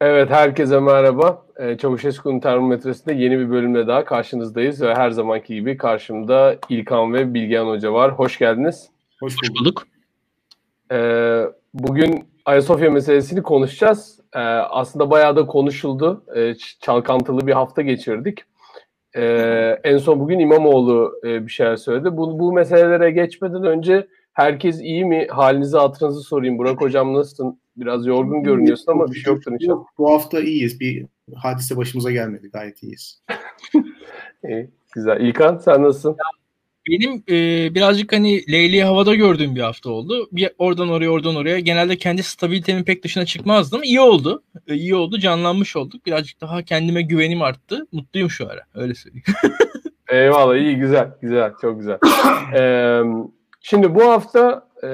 Evet, herkese merhaba. Ee, Çavuşesku'nun termometresinde yeni bir bölümle daha karşınızdayız ve her zamanki gibi karşımda İlkan ve Bilgehan Hoca var. Hoş geldiniz. Hoş bulduk. Ee, bugün Ayasofya meselesini konuşacağız. Ee, aslında bayağı da konuşuldu. Ee, çalkantılı bir hafta geçirdik. Ee, en son bugün İmamoğlu e, bir şeyler söyledi. Bu, bu meselelere geçmeden önce herkes iyi mi? Halinizi hatırınızı sorayım. Burak Hocam nasılsın? Biraz yorgun görünüyorsun ama bir şey yoktur inşallah. Bu hafta iyiyiz. Bir hadise başımıza gelmedi. Gayet iyiyiz. İyi, güzel. İlkan sen nasılsın? Benim e, birazcık hani Leyli'yi havada gördüğüm bir hafta oldu. Bir oradan oraya oradan oraya. Genelde kendi stabilitemin pek dışına çıkmazdım. İyi oldu. E, iyi oldu. Canlanmış olduk. Birazcık daha kendime güvenim arttı. Mutluyum şu ara. Öyle söyleyeyim. Eyvallah. iyi güzel. Güzel. Çok güzel. Ee, şimdi bu hafta e,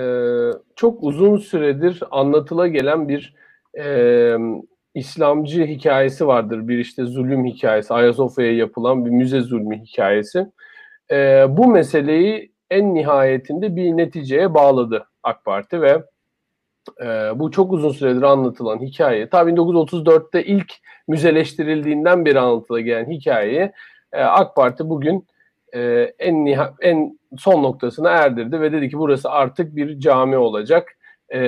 çok uzun süredir anlatıla gelen bir e, İslamcı hikayesi vardır. Bir işte zulüm hikayesi, Ayasofya'ya yapılan bir müze zulmü hikayesi. E, bu meseleyi en nihayetinde bir neticeye bağladı AK Parti ve e, bu çok uzun süredir anlatılan hikaye, ta 1934'te ilk müzeleştirildiğinden beri anlatıla gelen hikayeyi e, AK Parti bugün e, en en son noktasına erdirdi ve dedi ki burası artık bir cami olacak. E,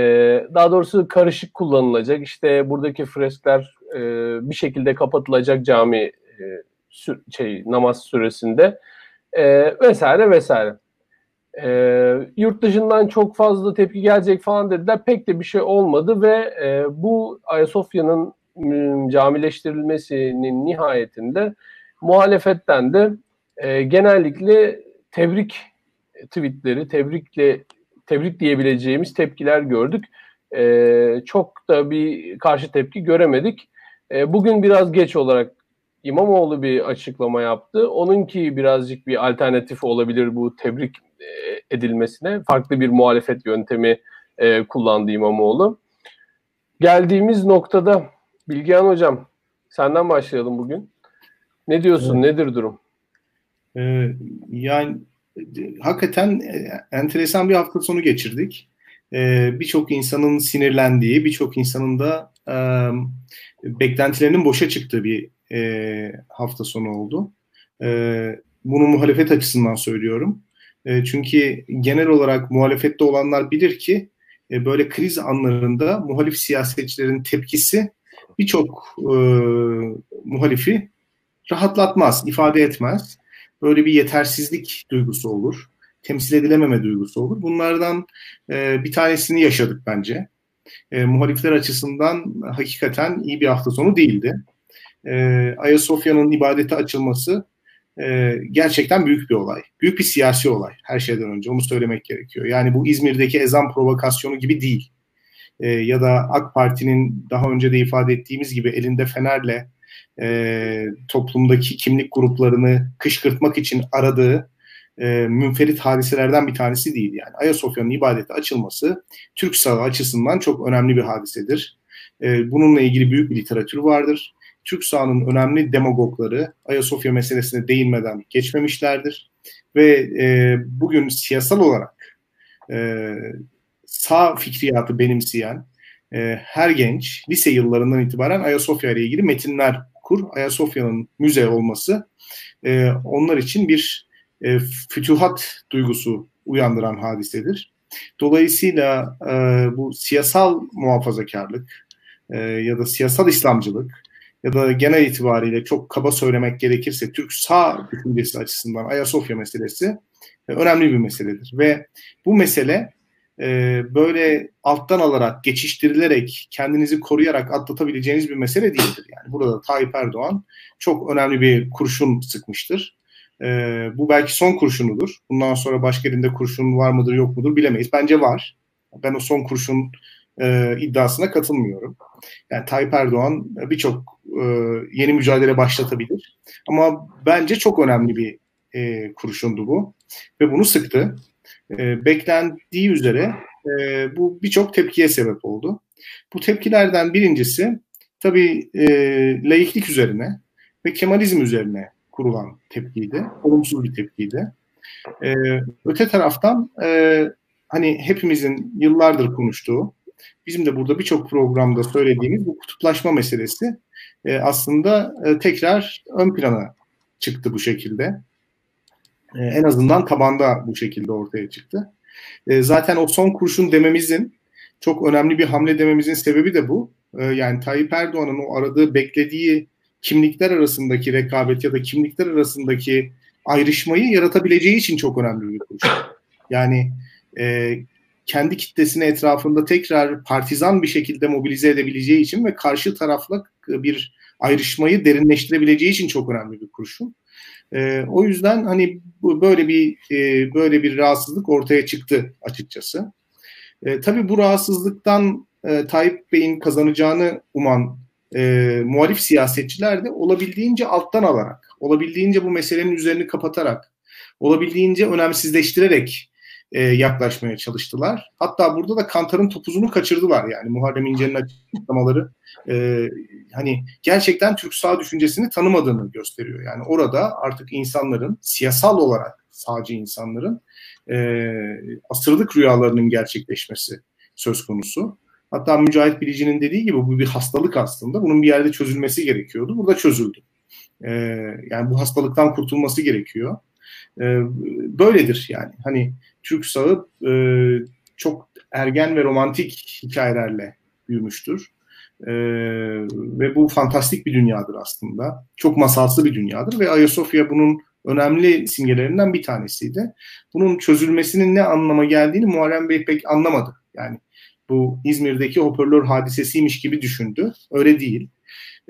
daha doğrusu karışık kullanılacak. İşte buradaki freskler e, bir şekilde kapatılacak cami e, sü, şey namaz süresinde e, vesaire vesaire. E, yurt dışından çok fazla tepki gelecek falan dediler. Pek de bir şey olmadı ve e, bu Ayasofya'nın camileştirilmesinin nihayetinde muhalefetten de e, genellikle tebrik tweetleri, tebrikle tebrik diyebileceğimiz tepkiler gördük. E, çok da bir karşı tepki göremedik. E, bugün biraz geç olarak İmamoğlu bir açıklama yaptı. Onunki birazcık bir alternatif olabilir bu tebrik e, edilmesine. Farklı bir muhalefet yöntemi e, kullandı İmamoğlu. Geldiğimiz noktada Bilgehan Hocam senden başlayalım bugün. Ne diyorsun? Evet. Nedir durum? Ee, yani hakikaten e, enteresan bir hafta sonu geçirdik. Ee, birçok insanın sinirlendiği, birçok insanın da e, beklentilerinin boşa çıktığı bir e, hafta sonu oldu. E, bunu muhalefet açısından söylüyorum. E, çünkü genel olarak muhalefette olanlar bilir ki e, böyle kriz anlarında muhalif siyasetçilerin tepkisi birçok e, muhalifi rahatlatmaz, ifade etmez böyle bir yetersizlik duygusu olur. Temsil edilememe duygusu olur. Bunlardan e, bir tanesini yaşadık bence. E, muhalifler açısından hakikaten iyi bir hafta sonu değildi. E, Ayasofya'nın ibadete açılması e, gerçekten büyük bir olay. Büyük bir siyasi olay her şeyden önce onu söylemek gerekiyor. Yani bu İzmir'deki ezan provokasyonu gibi değil. E, ya da AK Parti'nin daha önce de ifade ettiğimiz gibi elinde fenerle e, toplumdaki kimlik gruplarını kışkırtmak için aradığı e, münferit hadiselerden bir tanesi değil. Yani Ayasofya'nın ibadete açılması Türk sağı açısından çok önemli bir hadisedir. E, bununla ilgili büyük bir literatür vardır. Türk sahanın önemli demagogları Ayasofya meselesine değinmeden geçmemişlerdir. Ve e, bugün siyasal olarak e, sağ fikriyatı benimseyen e, her genç lise yıllarından itibaren Ayasofya ile ilgili metinler kur Ayasofya'nın müze olması e, onlar için bir e, fütühat duygusu uyandıran hadisedir. Dolayısıyla e, bu siyasal muhafazakarlık e, ya da siyasal İslamcılık ya da genel itibariyle çok kaba söylemek gerekirse Türk sağ düşüncesi açısından Ayasofya meselesi e, önemli bir meseledir. Ve bu mesele e, böyle alttan alarak, geçiştirilerek, kendinizi koruyarak atlatabileceğiniz bir mesele değildir. Yani burada Tayyip Erdoğan çok önemli bir kurşun sıkmıştır. E, bu belki son kurşunudur. Bundan sonra başka elinde kurşun var mıdır yok mudur bilemeyiz. Bence var. Ben o son kurşun e, iddiasına katılmıyorum. Yani Tayyip Erdoğan birçok e, yeni mücadele başlatabilir. Ama bence çok önemli bir e, kurşundu bu. Ve bunu sıktı e, beklendiği üzere e, bu birçok tepkiye sebep oldu. Bu tepkilerden birincisi tabii e, laiklik üzerine ve Kemalizm üzerine kurulan tepkiydi. Olumsuz bir tepkiydi. Öte taraftan hani hepimizin yıllardır konuştuğu bizim de burada birçok programda söylediğimiz bu kutuplaşma meselesi aslında tekrar ön plana çıktı bu şekilde. E, en azından tabanda bu şekilde ortaya çıktı. E, zaten o son kurşun dememizin çok önemli bir hamle dememizin sebebi de bu. E, yani Tayyip Erdoğan'ın o aradığı, beklediği kimlikler arasındaki rekabet ya da kimlikler arasındaki ayrışmayı yaratabileceği için çok önemli bir kurşun. Yani e, kendi kitlesini etrafında tekrar partizan bir şekilde mobilize edebileceği için ve karşı tarafla bir ayrışmayı derinleştirebileceği için çok önemli bir kurşun. E, o yüzden hani bu böyle bir e, böyle bir rahatsızlık ortaya çıktı açıkçası. E, tabii bu rahatsızlıktan e, Tayyip Bey'in kazanacağını uman e, muhalif siyasetçiler de olabildiğince alttan alarak, olabildiğince bu meselenin üzerini kapatarak, olabildiğince önemsizleştirerek e, yaklaşmaya çalıştılar. Hatta burada da Kantar'ın topuzunu kaçırdılar yani Muharrem İnce'nin açıklamaları e, hani gerçekten Türk sağ düşüncesini tanımadığını gösteriyor. Yani orada artık insanların siyasal olarak sağcı insanların e, asırlık rüyalarının gerçekleşmesi söz konusu. Hatta Mücahit Bilici'nin dediği gibi bu bir hastalık aslında. Bunun bir yerde çözülmesi gerekiyordu. Burada çözüldü. E, yani bu hastalıktan kurtulması gerekiyor. E, böyledir yani. Hani Türk sağı e, çok ergen ve romantik hikayelerle büyümüştür. E, ve bu fantastik bir dünyadır aslında. Çok masalsı bir dünyadır ve Ayasofya bunun önemli simgelerinden bir tanesiydi. Bunun çözülmesinin ne anlama geldiğini Muharrem Bey pek anlamadı. Yani bu İzmir'deki hoparlör hadisesiymiş gibi düşündü. Öyle değil.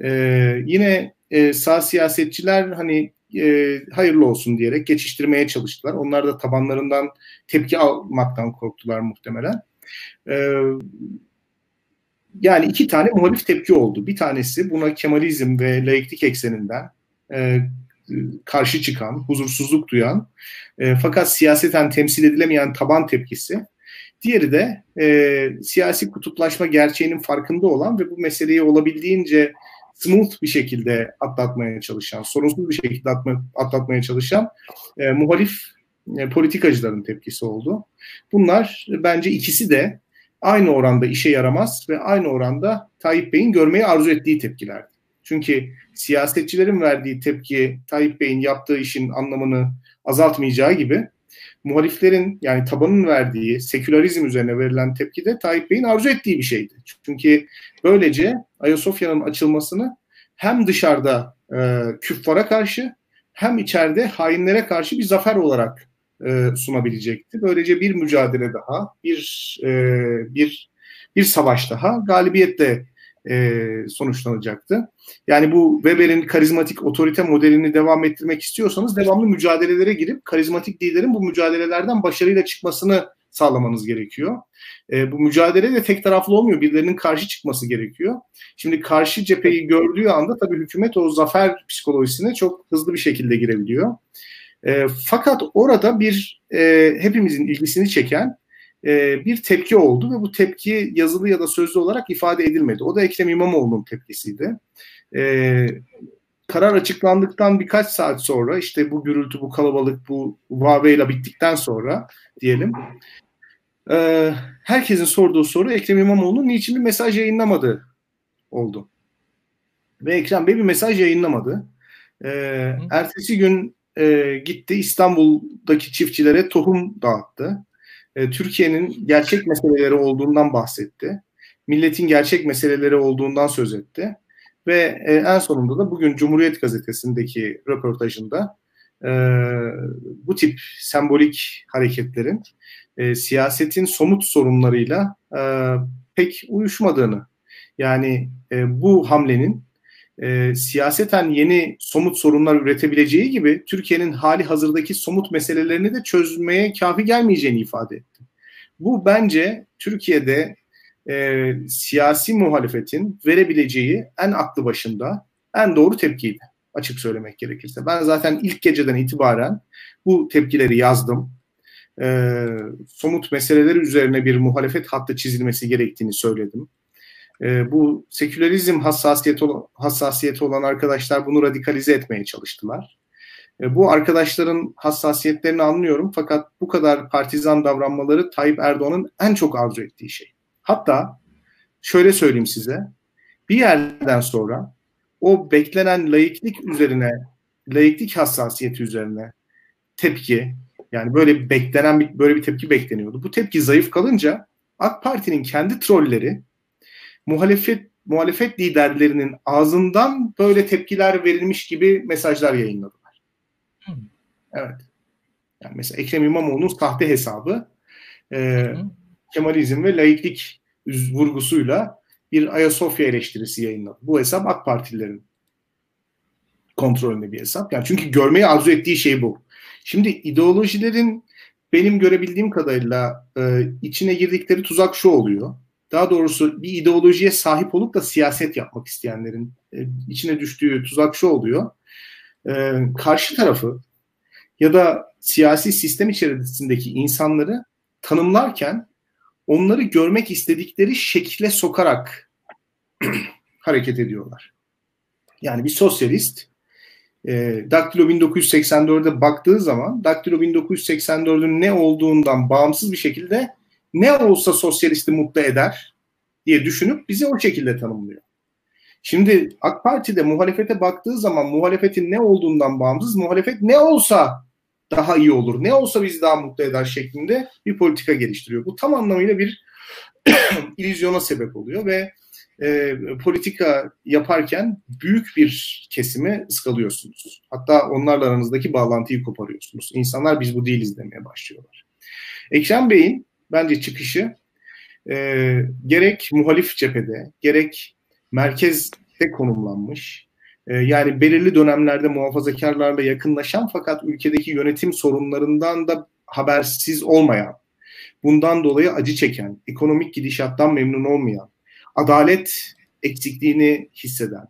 Ee, yine e, sağ siyasetçiler hani e, hayırlı olsun diyerek geçiştirmeye çalıştılar. Onlar da tabanlarından tepki almaktan korktular muhtemelen. E, yani iki tane muhalif tepki oldu. Bir tanesi buna Kemalizm ve laiklik ekseninden e, karşı çıkan, huzursuzluk duyan e, fakat siyaseten temsil edilemeyen taban tepkisi. Diğeri de e, siyasi kutuplaşma gerçeğinin farkında olan ve bu meseleyi olabildiğince smooth bir şekilde atlatmaya çalışan, sorunsuz bir şekilde atma, atlatmaya çalışan e, muhalif e, politikacıların tepkisi oldu. Bunlar bence ikisi de aynı oranda işe yaramaz ve aynı oranda Tayyip Bey'in görmeyi arzu ettiği tepkilerdi. Çünkü siyasetçilerin verdiği tepki Tayyip Bey'in yaptığı işin anlamını azaltmayacağı gibi muhaliflerin yani tabanın verdiği sekülerizm üzerine verilen tepki de Tayyip Bey'in arzu ettiği bir şeydi. Çünkü böylece Ayasofya'nın açılmasını hem dışarıda e, küffara karşı hem içeride hainlere karşı bir zafer olarak e, sunabilecekti. Böylece bir mücadele daha, bir e, bir bir savaş daha galibiyetle e, sonuçlanacaktı. Yani bu Weber'in karizmatik otorite modelini devam ettirmek istiyorsanız devamlı mücadelelere girip karizmatik liderin bu mücadelelerden başarıyla çıkmasını sağlamanız gerekiyor. E, bu mücadele de tek taraflı olmuyor. Birilerinin karşı çıkması gerekiyor. Şimdi karşı cepheyi gördüğü anda tabii hükümet o zafer psikolojisine çok hızlı bir şekilde girebiliyor. E, fakat orada bir e, hepimizin ilgisini çeken e, bir tepki oldu ve bu tepki yazılı ya da sözlü olarak ifade edilmedi. O da Ekrem İmamoğlu'nun tepkisiydi. E, karar açıklandıktan birkaç saat sonra işte bu gürültü, bu kalabalık, bu vaveyle bittikten sonra diyelim e, herkesin sorduğu soru Ekrem İmamoğlu niçin bir mesaj yayınlamadı oldu. Ve Ekrem Bey bir mesaj yayınlamadı. E, ertesi gün e, gitti İstanbul'daki çiftçilere tohum dağıttı. E, Türkiye'nin gerçek meseleleri olduğundan bahsetti. Milletin gerçek meseleleri olduğundan söz etti. Ve e, en sonunda da bugün Cumhuriyet Gazetesi'ndeki röportajında e, bu tip sembolik hareketlerin siyasetin somut sorunlarıyla pek uyuşmadığını yani bu hamlenin e, siyaseten yeni somut sorunlar üretebileceği gibi Türkiye'nin hali hazırdaki somut meselelerini de çözmeye kafi gelmeyeceğini ifade etti. Bu bence Türkiye'de e, siyasi muhalefetin verebileceği en aklı başında en doğru tepkiydi açık söylemek gerekirse. Ben zaten ilk geceden itibaren bu tepkileri yazdım. E, somut meseleleri üzerine bir muhalefet hattı çizilmesi gerektiğini söyledim. E, bu sekülerizm hassasiyeti, hassasiyeti olan arkadaşlar bunu radikalize etmeye çalıştılar. E, bu arkadaşların hassasiyetlerini anlıyorum fakat bu kadar partizan davranmaları Tayyip Erdoğan'ın en çok arzu ettiği şey. Hatta şöyle söyleyeyim size. Bir yerden sonra o beklenen laiklik üzerine, laiklik hassasiyeti üzerine tepki, yani böyle beklenen böyle bir tepki bekleniyordu. Bu tepki zayıf kalınca AK Parti'nin kendi trolleri muhalefet muhalefet liderlerinin ağzından böyle tepkiler verilmiş gibi mesajlar yayınladılar. Evet. Yani mesela Ekrem İmamoğlu'nun sahte hesabı e, Kemalizm ve laiklik vurgusuyla bir Ayasofya eleştirisi yayınladı. Bu hesap AK Partililerin kontrolünde bir hesap. Yani çünkü görmeyi arzu ettiği şey bu. Şimdi ideolojilerin benim görebildiğim kadarıyla e, içine girdikleri tuzak şu oluyor. Daha doğrusu bir ideolojiye sahip olup da siyaset yapmak isteyenlerin e, içine düştüğü tuzak şu oluyor. E, karşı tarafı ya da siyasi sistem içerisindeki insanları tanımlarken onları görmek istedikleri şekle sokarak hareket ediyorlar. Yani bir sosyalist e, Daktilo 1984'e baktığı zaman Daktilo 1984'ün ne olduğundan bağımsız bir şekilde ne olsa sosyalisti mutlu eder diye düşünüp bizi o şekilde tanımlıyor. Şimdi AK Parti'de muhalefete baktığı zaman muhalefetin ne olduğundan bağımsız muhalefet ne olsa daha iyi olur, ne olsa bizi daha mutlu eder şeklinde bir politika geliştiriyor. Bu tam anlamıyla bir illüzyona sebep oluyor ve e, politika yaparken büyük bir kesimi ıskalıyorsunuz. Hatta onlarla aranızdaki bağlantıyı koparıyorsunuz. İnsanlar biz bu değiliz demeye başlıyorlar. Ekrem Bey'in bence çıkışı. E, gerek muhalif cephede gerek merkezde konumlanmış e, yani belirli dönemlerde muhafazakarlarla yakınlaşan fakat ülkedeki yönetim sorunlarından da habersiz olmayan bundan dolayı acı çeken, ekonomik gidişattan memnun olmayan, adalet eksikliğini hisseden,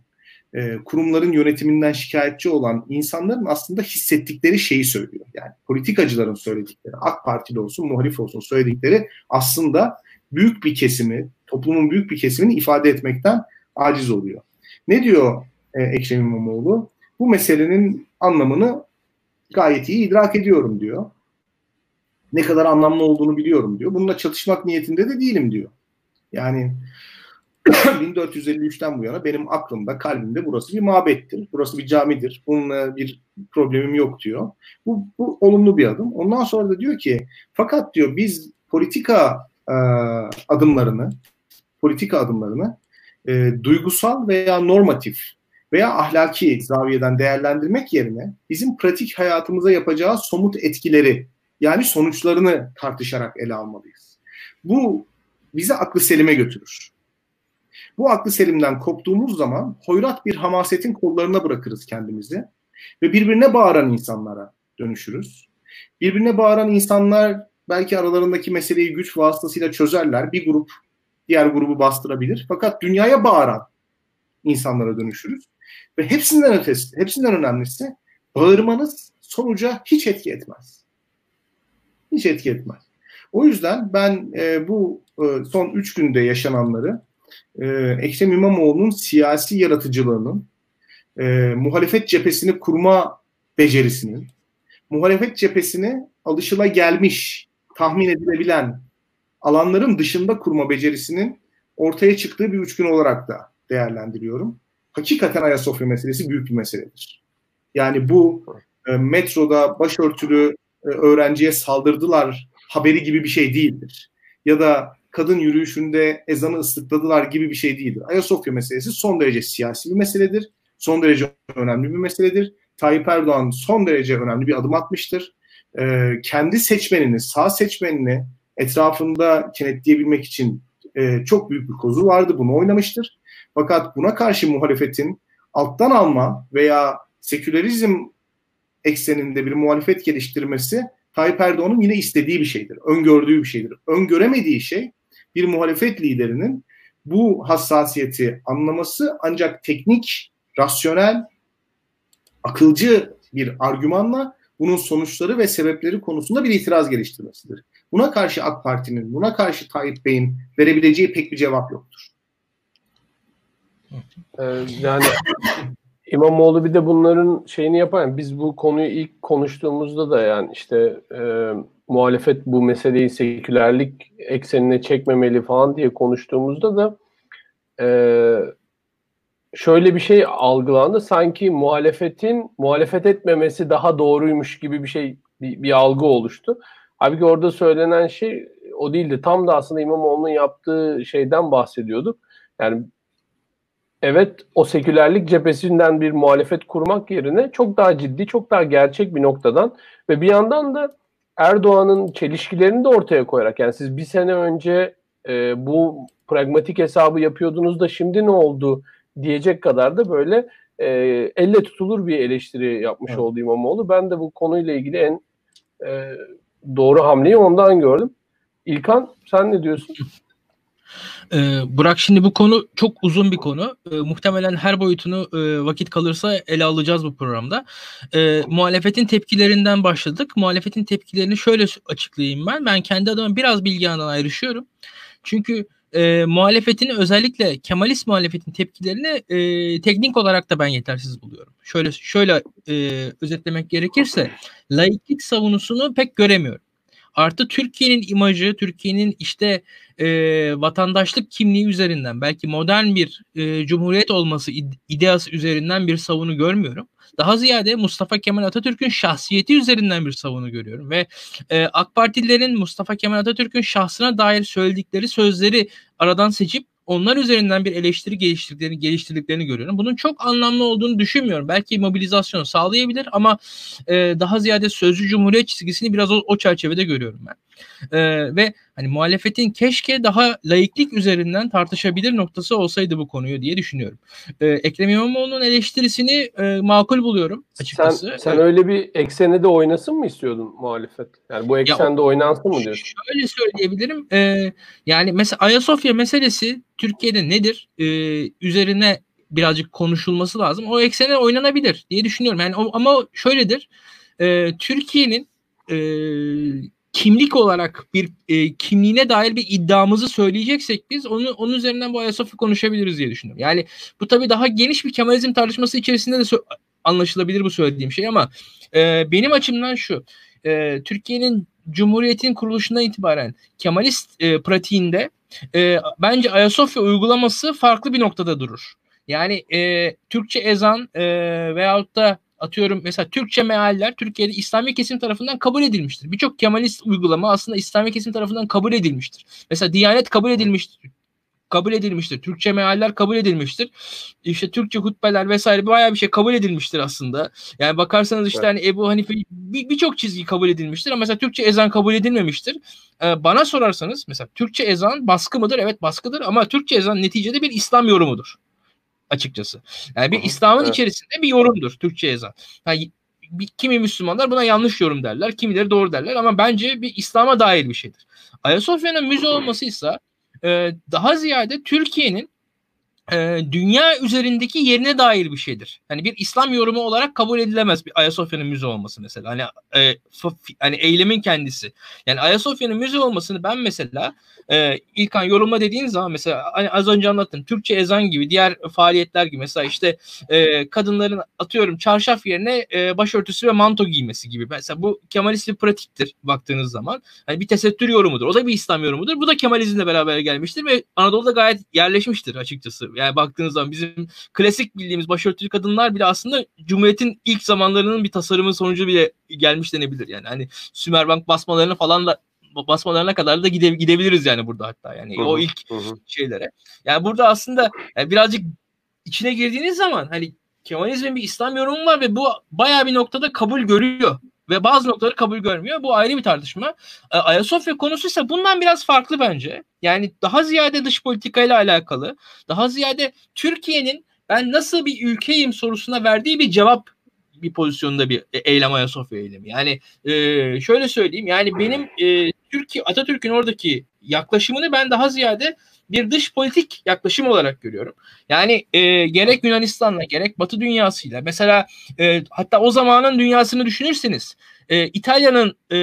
e, kurumların yönetiminden şikayetçi olan insanların aslında hissettikleri şeyi söylüyor. Yani politikacıların söyledikleri, AK Partili olsun, muhalif olsun söyledikleri aslında büyük bir kesimi, toplumun büyük bir kesimini ifade etmekten aciz oluyor. Ne diyor e, Ekrem İmamoğlu? Bu meselenin anlamını gayet iyi idrak ediyorum diyor. Ne kadar anlamlı olduğunu biliyorum diyor. Bununla çatışmak niyetinde de değilim diyor. Yani 1453'ten bu yana benim aklımda, kalbimde burası bir mabettir. Burası bir camidir. Bununla bir problemim yok diyor. Bu, bu olumlu bir adım. Ondan sonra da diyor ki fakat diyor biz politika e, adımlarını politika adımlarını e, duygusal veya normatif veya ahlaki zaviyeden değerlendirmek yerine bizim pratik hayatımıza yapacağı somut etkileri yani sonuçlarını tartışarak ele almalıyız. Bu bizi aklı selime götürür. Bu aklı selimden koptuğumuz zaman hoyrat bir hamasetin kollarına bırakırız kendimizi ve birbirine bağıran insanlara dönüşürüz. Birbirine bağıran insanlar belki aralarındaki meseleyi güç vasıtasıyla çözerler. Bir grup diğer grubu bastırabilir. Fakat dünyaya bağıran insanlara dönüşürüz. Ve hepsinden ötesi, hepsinden önemlisi bağırmanız sonuca hiç etki etmez. Hiç etki etmez. O yüzden ben e, bu e, son üç günde yaşananları e, Ekrem İmamoğlu'nun siyasi yaratıcılığının, e, muhalefet cephesini kurma becerisinin, muhalefet cephesini alışıla gelmiş, tahmin edilebilen alanların dışında kurma becerisinin ortaya çıktığı bir üç gün olarak da değerlendiriyorum. Hakikaten Ayasofya meselesi büyük bir meseledir. Yani bu e, metroda başörtülü e, öğrenciye saldırdılar haberi gibi bir şey değildir. Ya da kadın yürüyüşünde ezanı ıslıkladılar gibi bir şey değildir. Ayasofya meselesi son derece siyasi bir meseledir. Son derece önemli bir meseledir. Tayyip Erdoğan son derece önemli bir adım atmıştır. Ee, kendi seçmenini, sağ seçmenini etrafında kenetleyebilmek için e, çok büyük bir kozu vardı. Bunu oynamıştır. Fakat buna karşı muhalefetin alttan alma veya sekülerizm ekseninde bir muhalefet geliştirmesi Tayyip Erdoğan'ın yine istediği bir şeydir. Öngördüğü bir şeydir. Öngöremediği şey bir muhalefet liderinin bu hassasiyeti anlaması ancak teknik, rasyonel, akılcı bir argümanla bunun sonuçları ve sebepleri konusunda bir itiraz geliştirmesidir. Buna karşı AK Parti'nin, buna karşı Tayyip Bey'in verebileceği pek bir cevap yoktur. Ee, yani İmamoğlu bir de bunların şeyini yapar. Biz bu konuyu ilk konuştuğumuzda da yani işte e, muhalefet bu meseleyi sekülerlik eksenine çekmemeli falan diye konuştuğumuzda da e, şöyle bir şey algılandı. Sanki muhalefetin muhalefet etmemesi daha doğruymuş gibi bir şey bir, bir algı oluştu. Halbuki orada söylenen şey o değildi. Tam da aslında İmamoğlu'nun yaptığı şeyden bahsediyorduk. Yani evet o sekülerlik cephesinden bir muhalefet kurmak yerine çok daha ciddi, çok daha gerçek bir noktadan ve bir yandan da Erdoğan'ın çelişkilerini de ortaya koyarak yani siz bir sene önce e, bu pragmatik hesabı yapıyordunuz da şimdi ne oldu diyecek kadar da böyle e, elle tutulur bir eleştiri yapmış evet. oldu İmamoğlu. Ben de bu konuyla ilgili en e, doğru hamleyi ondan gördüm. İlkan sen ne diyorsun? Ee, Burak şimdi bu konu çok uzun bir konu. Ee, muhtemelen her boyutunu e, vakit kalırsa ele alacağız bu programda. Ee, muhalefetin tepkilerinden başladık. Muhalefetin tepkilerini şöyle açıklayayım ben. Ben kendi adıma biraz bilgihandan ayrışıyorum. Çünkü e, muhalefetin özellikle Kemalist muhalefetin tepkilerini e, teknik olarak da ben yetersiz buluyorum. Şöyle şöyle e, özetlemek gerekirse laiklik savunusunu pek göremiyorum. Artı Türkiye'nin imajı, Türkiye'nin işte e, vatandaşlık kimliği üzerinden belki modern bir e, cumhuriyet olması ideası üzerinden bir savunu görmüyorum. Daha ziyade Mustafa Kemal Atatürk'ün şahsiyeti üzerinden bir savunu görüyorum ve e, AK Partililerin Mustafa Kemal Atatürk'ün şahsına dair söyledikleri sözleri aradan seçip onlar üzerinden bir eleştiri geliştirdiklerini, geliştirdiklerini görüyorum. Bunun çok anlamlı olduğunu düşünmüyorum. Belki mobilizasyon sağlayabilir ama e, daha ziyade sözcü cumhuriyet çizgisini biraz o, o çerçevede görüyorum ben. E, ve hani muhalefetin keşke daha laiklik üzerinden tartışabilir noktası olsaydı bu konuyu diye düşünüyorum. E, Ekrem İmamoğlu'nun eleştirisini e, makul buluyorum açıkçası. Sen, sen öyle bir eksene de oynasın mı istiyordun muhalefet? Yani bu eksende ya, oynansın mı diyorsun? Şöyle söyleyebilirim. E, yani mesela Ayasofya meselesi Türkiye'de nedir? E, üzerine birazcık konuşulması lazım. O eksene oynanabilir diye düşünüyorum. Yani o, ama şöyledir. E, Türkiye'nin e, kimlik olarak bir e, kimliğine dair bir iddiamızı söyleyeceksek biz onu onun üzerinden bu Ayasofya konuşabiliriz diye düşünüyorum. Yani bu tabii daha geniş bir Kemalizm tartışması içerisinde de anlaşılabilir bu söylediğim şey ama e, benim açımdan şu. E, Türkiye'nin Cumhuriyet'in kuruluşundan itibaren Kemalist e, pratiğinde e, bence Ayasofya uygulaması farklı bir noktada durur. Yani e, Türkçe ezan e, veyahut da atıyorum mesela Türkçe mealler Türkiye'de İslami kesim tarafından kabul edilmiştir. Birçok Kemalist uygulama aslında İslami kesim tarafından kabul edilmiştir. Mesela Diyanet kabul edilmiştir. Kabul edilmiştir. Türkçe mealler kabul edilmiştir. İşte Türkçe hutbeler vesaire bayağı bir şey kabul edilmiştir aslında. Yani bakarsanız işte hani Ebu Hanife birçok bir çizgi kabul edilmiştir ama mesela Türkçe ezan kabul edilmemiştir. Ee, bana sorarsanız mesela Türkçe ezan baskı mıdır? Evet baskıdır ama Türkçe ezan neticede bir İslam yorumudur açıkçası. Yani bir İslam'ın evet. içerisinde bir yorumdur Türkçe ezan. Yani bir, kimi Müslümanlar buna yanlış yorum derler, kimileri doğru derler ama bence bir İslam'a dair bir şeydir. Ayasofya'nın müze olmasıysa e, daha ziyade Türkiye'nin e, dünya üzerindeki yerine dair bir şeydir. Hani bir İslam yorumu olarak kabul edilemez bir Ayasofya'nın müze olması mesela. Hani e, hani eylemin kendisi. Yani Ayasofya'nın müze olmasını ben mesela e, İlkan yorumla dediğin zaman mesela hani az önce anlattım Türkçe ezan gibi diğer faaliyetler gibi mesela işte e, kadınların atıyorum çarşaf yerine e, başörtüsü ve manto giymesi gibi. Mesela bu Kemalist bir pratiktir baktığınız zaman. Hani bir tesettür yorumudur. O da bir İslam yorumudur. Bu da Kemalizmle beraber gelmiştir ve Anadolu'da gayet yerleşmiştir açıkçası. Yani baktığınız zaman bizim klasik bildiğimiz başörtülü kadınlar bile aslında Cumhuriyet'in ilk zamanlarının bir tasarımı sonucu bile gelmiş denebilir. Yani hani Sümerbank basmalarını falan da basmalarına kadar da gide, gidebiliriz yani burada hatta yani hı hı, o ilk hı. şeylere. Yani burada aslında yani birazcık içine girdiğiniz zaman hani Kemalizmin bir İslam yorumu var ve bu bayağı bir noktada kabul görüyor ve bazı noktaları kabul görmüyor. Bu ayrı bir tartışma. E, Ayasofya konusu ise bundan biraz farklı bence. Yani daha ziyade dış politikayla alakalı, daha ziyade Türkiye'nin ben nasıl bir ülkeyim sorusuna verdiği bir cevap bir pozisyonda bir e, eylem Ayasofya eylemi. Yani e, şöyle söyleyeyim yani benim e, Türkiye Atatürk'ün oradaki yaklaşımını ben daha ziyade bir dış politik yaklaşım olarak görüyorum. Yani e, gerek Yunanistan'la gerek Batı dünyasıyla mesela e, hatta o zamanın dünyasını düşünürseniz e, İtalya'nın, e,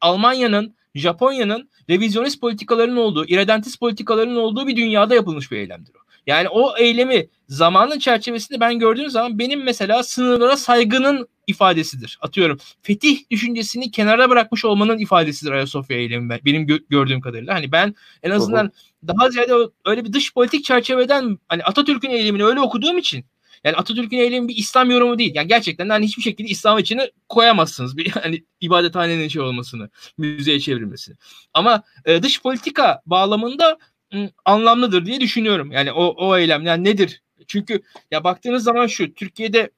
Almanya'nın, Japonya'nın revizyonist politikalarının olduğu, irredentist politikalarının olduğu bir dünyada yapılmış bir eylemdir o. Yani o eylemi zamanın çerçevesinde ben gördüğüm zaman benim mesela sınırlara saygının ifadesidir. Atıyorum fetih düşüncesini kenara bırakmış olmanın ifadesidir Ayasofya eylemi benim gö- gördüğüm kadarıyla. Hani ben en azından daha ziyade öyle bir dış politik çerçeveden hani Atatürk'ün eylemini öyle okuduğum için yani Atatürk'ün eylemi bir İslam yorumu değil. Yani gerçekten hani hiçbir şekilde İslam içine koyamazsınız. Bir hani ibadethanenin şey olmasını, müzeye çevrilmesini. Ama e, dış politika bağlamında m, anlamlıdır diye düşünüyorum. Yani o o eylem yani nedir? Çünkü ya baktığınız zaman şu Türkiye'de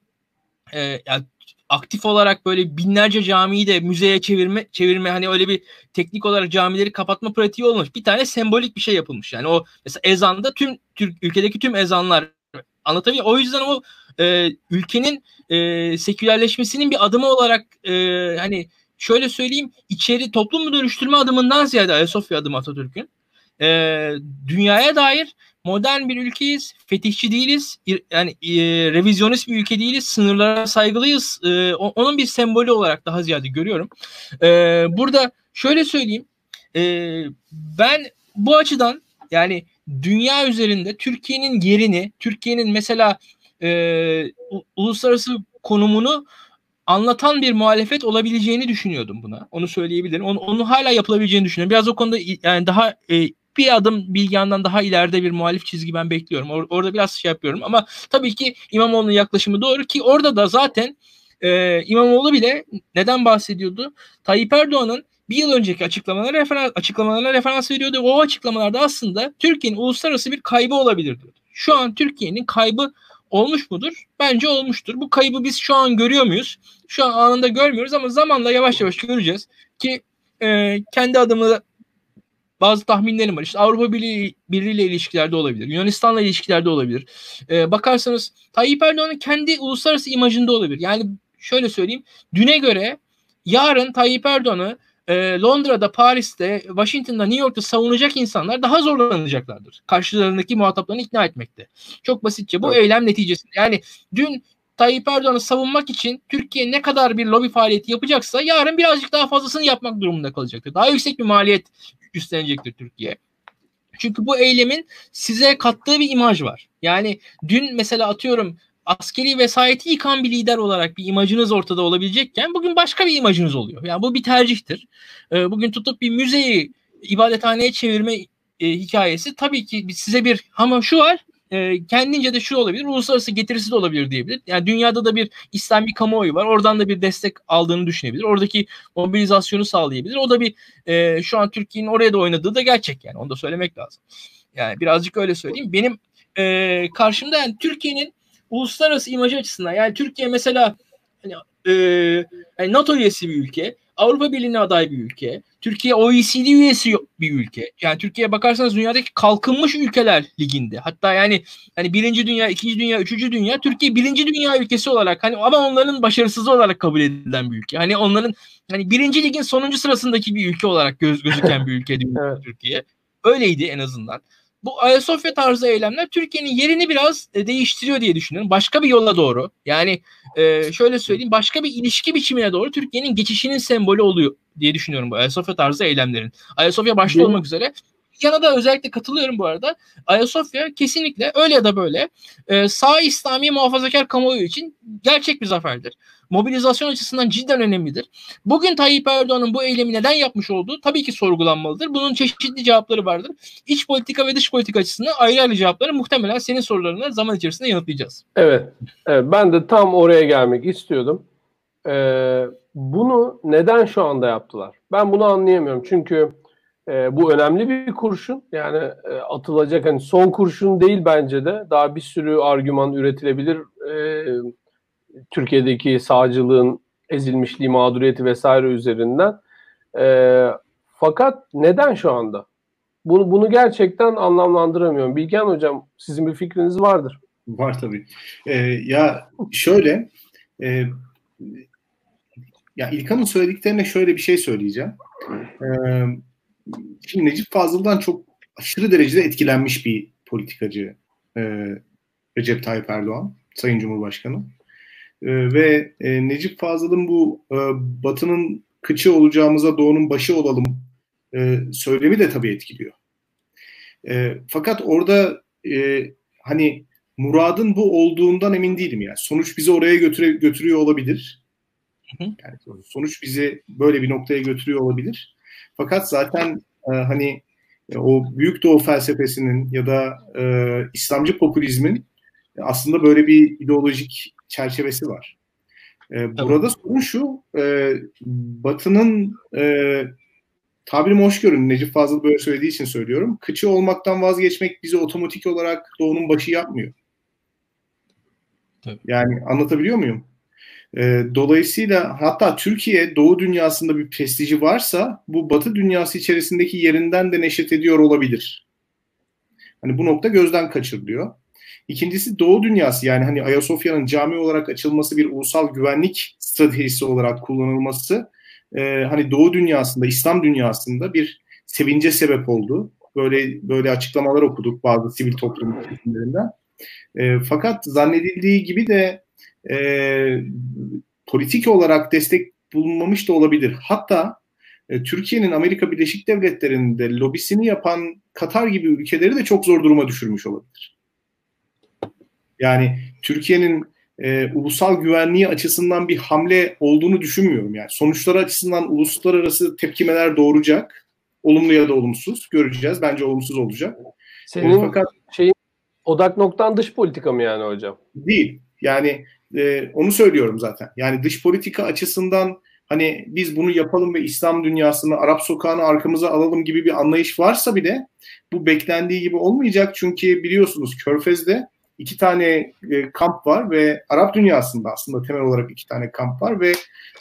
e, yani aktif olarak böyle binlerce camiyi de müzeye çevirme çevirme hani öyle bir teknik olarak camileri kapatma pratiği olmuş. Bir tane sembolik bir şey yapılmış. Yani o mesela ezanda tüm Türk ülkedeki tüm ezanlar anlatabiliyor. O yüzden o e, ülkenin e, sekülerleşmesinin bir adımı olarak e, hani şöyle söyleyeyim içeri toplumu dönüştürme adımından ziyade Ayasofya adımı Atatürk'ün e, dünyaya dair modern bir ülkeyiz. Fetihçi değiliz. Yani e, revizyonist bir ülke değiliz. Sınırlara saygılıyız. E, onun bir sembolü olarak daha ziyade görüyorum. E, burada şöyle söyleyeyim. E, ben bu açıdan yani dünya üzerinde Türkiye'nin yerini, Türkiye'nin mesela e, uluslararası konumunu anlatan bir muhalefet olabileceğini düşünüyordum buna. Onu söyleyebilirim. Onu, onu hala yapılabileceğini düşünüyorum. Biraz o konuda yani daha e, bir adım Bilgehan'dan daha ileride bir muhalif çizgi ben bekliyorum. Or- orada biraz şey yapıyorum ama tabii ki İmamoğlu'nun yaklaşımı doğru ki orada da zaten e, İmamoğlu bile neden bahsediyordu? Tayyip Erdoğan'ın bir yıl önceki açıklamalara referans, açıklamalarına referans veriyordu. O açıklamalarda aslında Türkiye'nin uluslararası bir kaybı olabilir diyordu. Şu an Türkiye'nin kaybı olmuş mudur? Bence olmuştur. Bu kaybı biz şu an görüyor muyuz? Şu an anında görmüyoruz ama zamanla yavaş yavaş göreceğiz ki e, kendi adımı bazı tahminlerim var. İşte Avrupa Birliği, Birliği ile ilişkilerde olabilir. Yunanistan'la ilişkilerde olabilir. Ee, bakarsanız Tayyip Erdoğan'ın kendi uluslararası imajında olabilir. Yani şöyle söyleyeyim. Düne göre yarın Tayyip Erdoğan'ı e, Londra'da, Paris'te, Washington'da, New York'ta savunacak insanlar daha zorlanacaklardır. Karşılarındaki muhataplarını ikna etmekte. Çok basitçe bu evet. eylem neticesinde. Yani dün Tayyip Erdoğan'ı savunmak için Türkiye ne kadar bir lobi faaliyeti yapacaksa yarın birazcık daha fazlasını yapmak durumunda kalacaktır. Daha yüksek bir maliyet üstlenecektir Türkiye. Çünkü bu eylemin size kattığı bir imaj var. Yani dün mesela atıyorum askeri vesayeti yıkan bir lider olarak bir imajınız ortada olabilecekken bugün başka bir imajınız oluyor. Yani bu bir tercihtir. Ee, bugün tutup bir müzeyi ibadethaneye çevirme e, hikayesi tabii ki size bir ama şu var e, kendince de şu olabilir, uluslararası getirisi de olabilir diyebilir. Yani dünyada da bir İslami kamuoyu var. Oradan da bir destek aldığını düşünebilir. Oradaki mobilizasyonu sağlayabilir. O da bir e, şu an Türkiye'nin oraya da oynadığı da gerçek yani. Onu da söylemek lazım. Yani birazcık öyle söyleyeyim. Benim e, karşımda yani Türkiye'nin uluslararası imajı açısından yani Türkiye mesela hani, e, yani NATO üyesi bir ülke. Avrupa Birliği'ne aday bir ülke. Türkiye OECD üyesi bir ülke. Yani Türkiye'ye bakarsanız dünyadaki kalkınmış ülkeler liginde. Hatta yani hani birinci dünya, ikinci dünya, üçüncü dünya Türkiye birinci dünya ülkesi olarak hani ama onların başarısızı olarak kabul edilen bir ülke. Hani onların hani birinci ligin sonuncu sırasındaki bir ülke olarak göz, gözüken bir ülke evet. Türkiye. Öyleydi en azından bu Ayasofya tarzı eylemler Türkiye'nin yerini biraz e, değiştiriyor diye düşünüyorum. Başka bir yola doğru yani e, şöyle söyleyeyim başka bir ilişki biçimine doğru Türkiye'nin geçişinin sembolü oluyor diye düşünüyorum bu Ayasofya tarzı eylemlerin. Ayasofya başta olmak üzere yana da özellikle katılıyorum bu arada. Ayasofya kesinlikle öyle ya da böyle e, sağ İslami muhafazakar kamuoyu için gerçek bir zaferdir. Mobilizasyon açısından cidden önemlidir. Bugün Tayyip Erdoğan'ın bu eylemi neden yapmış olduğu tabii ki sorgulanmalıdır. Bunun çeşitli cevapları vardır. İç politika ve dış politika açısından ayrı ayrı cevapları muhtemelen senin sorularına zaman içerisinde yanıtlayacağız. Evet, evet ben de tam oraya gelmek istiyordum. Ee, bunu neden şu anda yaptılar? Ben bunu anlayamıyorum. Çünkü e, bu önemli bir kurşun. Yani e, atılacak hani son kurşun değil bence de. Daha bir sürü argüman üretilebilir. E, Türkiye'deki sağcılığın ezilmişliği, mağduriyeti vesaire üzerinden. E, fakat neden şu anda? Bunu, bunu gerçekten anlamlandıramıyorum. Bilgen Hocam sizin bir fikriniz vardır. Var tabii. Ee, ya şöyle e, ya İlkan'ın söylediklerine şöyle bir şey söyleyeceğim. Ee, Şimdi Necip Fazıl'dan çok aşırı derecede etkilenmiş bir politikacı e, Recep Tayyip Erdoğan, Sayın Cumhurbaşkanı. E, ve e, Necip Fazıl'ın bu e, Batı'nın kıçı olacağımıza Doğu'nun başı olalım e, söylemi de tabii etkiliyor. E, fakat orada e, hani muradın bu olduğundan emin değilim yani. Sonuç bizi oraya götüre, götürüyor olabilir. Yani sonuç bizi böyle bir noktaya götürüyor olabilir. Fakat zaten e, hani e, o Büyük Doğu felsefesinin ya da e, İslamcı popülizmin aslında böyle bir ideolojik çerçevesi var. E, burada sorun şu, e, Batı'nın e, tabirimi hoş görün, Necip Fazıl böyle söylediği için söylüyorum. Kıçı olmaktan vazgeçmek bizi otomatik olarak doğunun başı yapmıyor. Tabii. Yani anlatabiliyor muyum? E, dolayısıyla hatta Türkiye Doğu dünyasında bir prestiji varsa bu Batı dünyası içerisindeki yerinden de neşet ediyor olabilir. Hani bu nokta gözden kaçırılıyor. İkincisi Doğu dünyası yani hani Ayasofya'nın cami olarak açılması bir ulusal güvenlik stratejisi olarak kullanılması e, hani Doğu dünyasında, İslam dünyasında bir sevince sebep oldu. Böyle böyle açıklamalar okuduk bazı sivil toplum kesimlerinden. E, fakat zannedildiği gibi de e, politik olarak destek bulunmamış da olabilir. Hatta e, Türkiye'nin Amerika Birleşik Devletleri'nde lobisini yapan Katar gibi ülkeleri de çok zor duruma düşürmüş olabilir. Yani Türkiye'nin e, ulusal güvenliği açısından bir hamle olduğunu düşünmüyorum. Yani sonuçları açısından uluslararası tepkimeler doğuracak. Olumlu ya da olumsuz göreceğiz. Bence olumsuz olacak. Senin e, fakat şeyin odak noktan dış politika mı yani hocam? Değil. Yani e, onu söylüyorum zaten. Yani dış politika açısından hani biz bunu yapalım ve İslam dünyasını, Arap sokağını arkamıza alalım gibi bir anlayış varsa bile bu beklendiği gibi olmayacak. Çünkü biliyorsunuz Körfez'de iki tane e, kamp var ve Arap dünyasında aslında temel olarak iki tane kamp var ve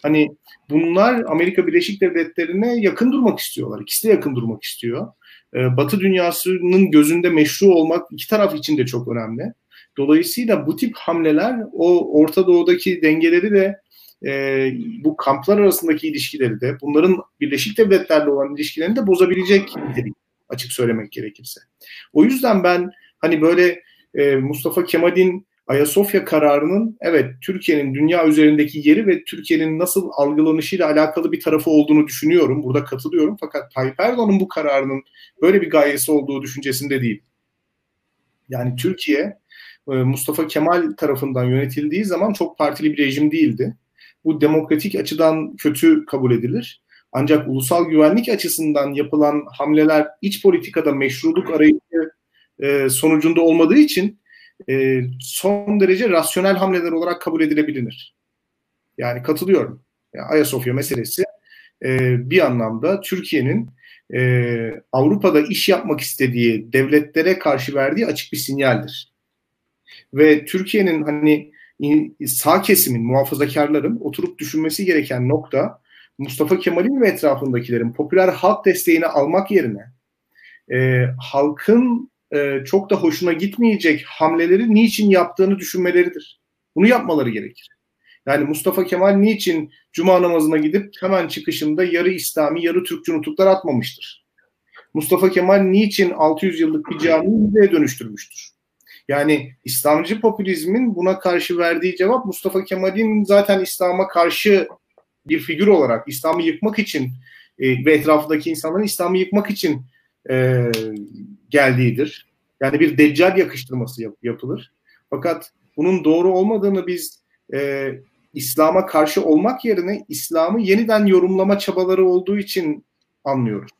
hani bunlar Amerika Birleşik Devletleri'ne yakın durmak istiyorlar. İkisi de yakın durmak istiyor. E, Batı dünyasının gözünde meşru olmak iki taraf için de çok önemli. Dolayısıyla bu tip hamleler o Orta Doğu'daki dengeleri de e, bu kamplar arasındaki ilişkileri de bunların Birleşik Devletler'le olan ilişkilerini de bozabilecek açık söylemek gerekirse. O yüzden ben hani böyle e, Mustafa Kemal'in Ayasofya kararının evet Türkiye'nin dünya üzerindeki yeri ve Türkiye'nin nasıl algılanışıyla alakalı bir tarafı olduğunu düşünüyorum. Burada katılıyorum. Fakat Tayyip Erdoğan'ın bu kararının böyle bir gayesi olduğu düşüncesinde değil. Yani Türkiye e, Mustafa Kemal tarafından yönetildiği zaman çok partili bir rejim değildi. Bu demokratik açıdan kötü kabul edilir. Ancak ulusal güvenlik açısından yapılan hamleler iç politikada meşruluk arayışı e, sonucunda olmadığı için e, son derece rasyonel hamleler olarak kabul edilebilir. Yani katılıyorum. Yani Ayasofya meselesi e, bir anlamda Türkiye'nin Avrupa'da iş yapmak istediği devletlere karşı verdiği açık bir sinyaldir. Ve Türkiye'nin hani sağ kesimin, muhafazakarların oturup düşünmesi gereken nokta Mustafa Kemal'in ve etrafındakilerin popüler halk desteğini almak yerine e, halkın e, çok da hoşuna gitmeyecek hamleleri niçin yaptığını düşünmeleridir. Bunu yapmaları gerekir. Yani Mustafa Kemal niçin cuma namazına gidip hemen çıkışında yarı İslami yarı Türkçü nutuklar atmamıştır? Mustafa Kemal niçin 600 yıllık bir camiyi müzeye dönüştürmüştür? Yani İslamcı popülizmin buna karşı verdiği cevap Mustafa Kemal'in zaten İslam'a karşı bir figür olarak İslam'ı yıkmak için e, ve etrafındaki insanların İslam'ı yıkmak için e, geldiğidir. Yani bir deccal yakıştırması yap, yapılır. Fakat bunun doğru olmadığını biz e, İslam'a karşı olmak yerine İslam'ı yeniden yorumlama çabaları olduğu için anlıyoruz.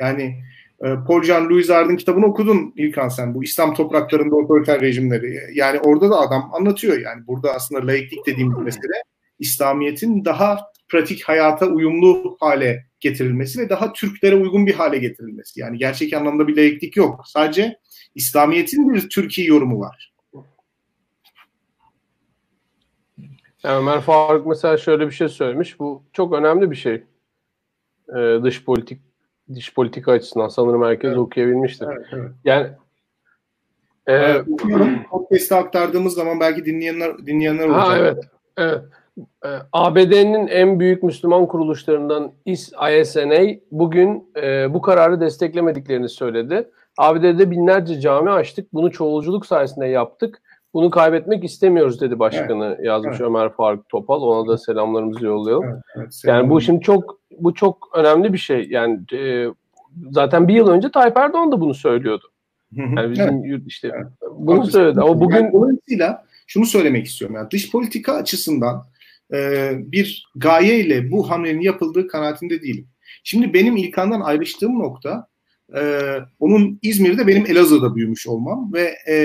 Yani e, Paul Jean Louis Ard'ın kitabını okudun İlkan sen bu İslam topraklarında otoriter rejimleri. Yani orada da adam anlatıyor yani burada aslında laiklik dediğimiz mesele İslamiyet'in daha pratik hayata uyumlu hale getirilmesi ve daha Türklere uygun bir hale getirilmesi. Yani gerçek anlamda bir laiklik yok. Sadece İslamiyet'in bir Türkiye yorumu var. Yani Ömer Faruk mesela şöyle bir şey söylemiş. Bu çok önemli bir şey. Ee, dış politik dış politika açısından sanırım herkes evet. okuyabilmiştir. Evet, evet. Yani e, evet, podcast'te aktardığımız zaman belki dinleyenler dinleyenler olacak. Ha, evet. Evet. Ee, ABD'nin en büyük Müslüman kuruluşlarından ISNA bugün e, bu kararı desteklemediklerini söyledi. ABD'de binlerce cami açtık. Bunu çoğulculuk sayesinde yaptık. Bunu kaybetmek istemiyoruz dedi başkanı evet. yazmış evet. Ömer Faruk Topal. Ona da selamlarımızı yollayalım. Evet, evet, yani bu şimdi çok bu çok önemli bir şey. Yani e, zaten bir yıl önce Tayyip Erdoğan da bunu söylüyordu. Yani bizim evet. işte evet. bunu söyledi. Ama bugün yani dolayısıyla şunu söylemek istiyorum. Yani dış politika açısından e, bir gayeyle bu hamlenin yapıldığı kanaatinde değilim. Şimdi benim İlkan'dan ayrıştığım nokta e, onun İzmir'de benim Elazığ'da büyümüş olmam ve e,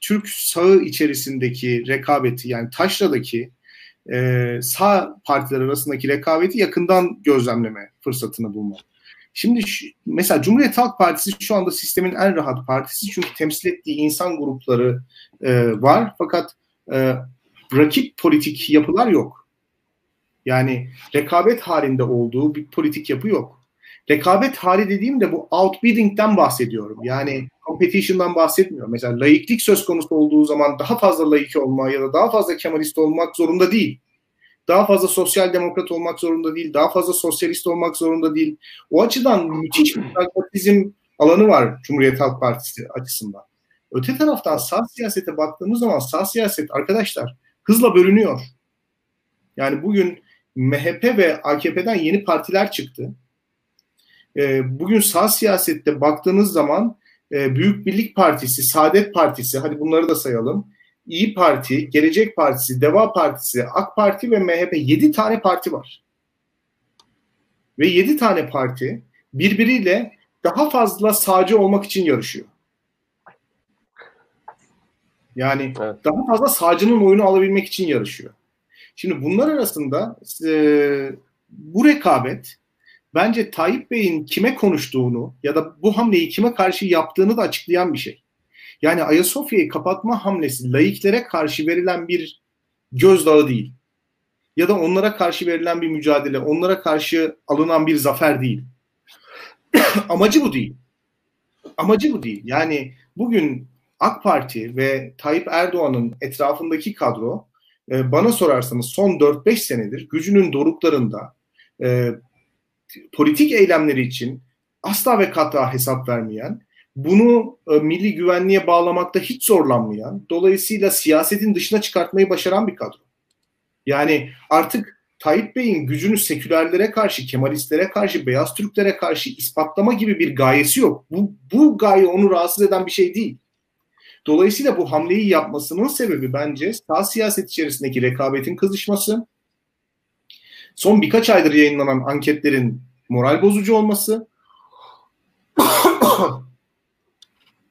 Türk sağı içerisindeki rekabeti yani Taşra'daki sağ partiler arasındaki rekabeti yakından gözlemleme fırsatını bulmam. Şimdi şu, mesela Cumhuriyet Halk Partisi şu anda sistemin en rahat partisi çünkü temsil ettiği insan grupları e, var fakat e, rakip politik yapılar yok. Yani rekabet halinde olduğu bir politik yapı yok. Rekabet hali dediğimde bu outbidding'den bahsediyorum. Yani competition'dan bahsetmiyorum. Mesela laiklik söz konusu olduğu zaman daha fazla laik olma ya da daha fazla kemalist olmak zorunda değil. Daha fazla sosyal demokrat olmak zorunda değil. Daha fazla sosyalist olmak zorunda değil. O açıdan müthiş bir pragmatizm alanı var Cumhuriyet Halk Partisi açısından. Öte taraftan sağ siyasete baktığımız zaman sağ siyaset arkadaşlar hızla bölünüyor. Yani bugün MHP ve AKP'den yeni partiler çıktı. Ee, bugün sağ siyasette baktığınız zaman e, Büyük Birlik Partisi, Saadet Partisi, hadi bunları da sayalım. İyi Parti, Gelecek Partisi, Deva Partisi, AK Parti ve MHP 7 tane parti var. Ve 7 tane parti birbiriyle daha fazla sağcı olmak için yarışıyor. Yani evet. daha fazla sağcının oyunu alabilmek için yarışıyor. Şimdi bunlar arasında e, bu rekabet bence Tayyip Bey'in kime konuştuğunu ya da bu hamleyi kime karşı yaptığını da açıklayan bir şey. Yani Ayasofya'yı kapatma hamlesi laiklere karşı verilen bir gözdağı değil. Ya da onlara karşı verilen bir mücadele, onlara karşı alınan bir zafer değil. Amacı bu değil. Amacı bu değil. Yani bugün AK Parti ve Tayyip Erdoğan'ın etrafındaki kadro e, bana sorarsanız son 4-5 senedir gücünün doruklarında e, politik eylemleri için asla ve kata hesap vermeyen, bunu e, milli güvenliğe bağlamakta hiç zorlanmayan, dolayısıyla siyasetin dışına çıkartmayı başaran bir kadro. Yani artık Tayyip Bey'in gücünü sekülerlere karşı, Kemalistlere karşı, Beyaz Türklere karşı ispatlama gibi bir gayesi yok. Bu, bu gaye onu rahatsız eden bir şey değil. Dolayısıyla bu hamleyi yapmasının sebebi bence sağ siyaset içerisindeki rekabetin kızışması, son birkaç aydır yayınlanan anketlerin moral bozucu olması,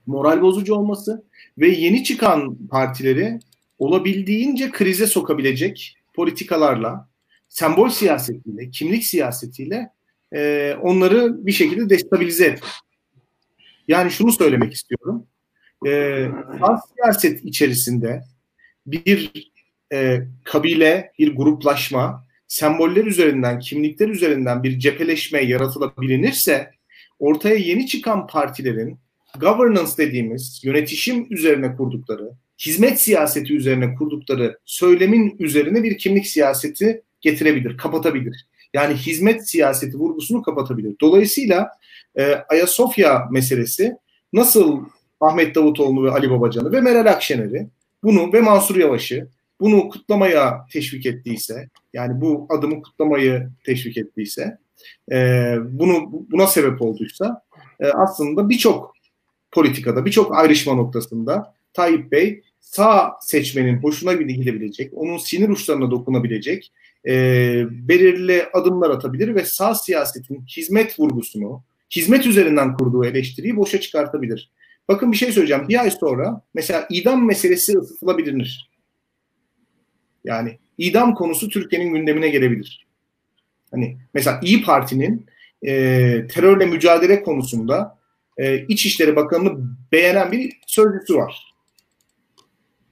moral bozucu olması ve yeni çıkan partileri olabildiğince krize sokabilecek politikalarla, sembol siyasetiyle, kimlik siyasetiyle e, onları bir şekilde destabilize etmek. Yani şunu söylemek istiyorum e, siyaset içerisinde bir e, kabile, bir gruplaşma, semboller üzerinden, kimlikler üzerinden bir cepheleşme yaratılabilinirse ortaya yeni çıkan partilerin governance dediğimiz yönetişim üzerine kurdukları, hizmet siyaseti üzerine kurdukları söylemin üzerine bir kimlik siyaseti getirebilir, kapatabilir. Yani hizmet siyaseti vurgusunu kapatabilir. Dolayısıyla e, Ayasofya meselesi nasıl Ahmet Davutoğlu ve Ali Babacan'ı ve Meral Akşener'i bunu ve Mansur Yavaş'ı bunu kutlamaya teşvik ettiyse yani bu adımı kutlamayı teşvik ettiyse e, bunu buna sebep olduysa e, aslında birçok politikada birçok ayrışma noktasında Tayyip Bey sağ seçmenin hoşuna gidebilecek, onun sinir uçlarına dokunabilecek e, belirli adımlar atabilir ve sağ siyasetin hizmet vurgusunu, hizmet üzerinden kurduğu eleştiriyi boşa çıkartabilir. Bakın bir şey söyleyeceğim. Bir ay sonra mesela idam meselesi ısıtılabilir. Yani idam konusu Türkiye'nin gündemine gelebilir. Hani mesela İyi Parti'nin e, terörle mücadele konusunda e, İçişleri Bakanı'nı beğenen bir sözcüsü var.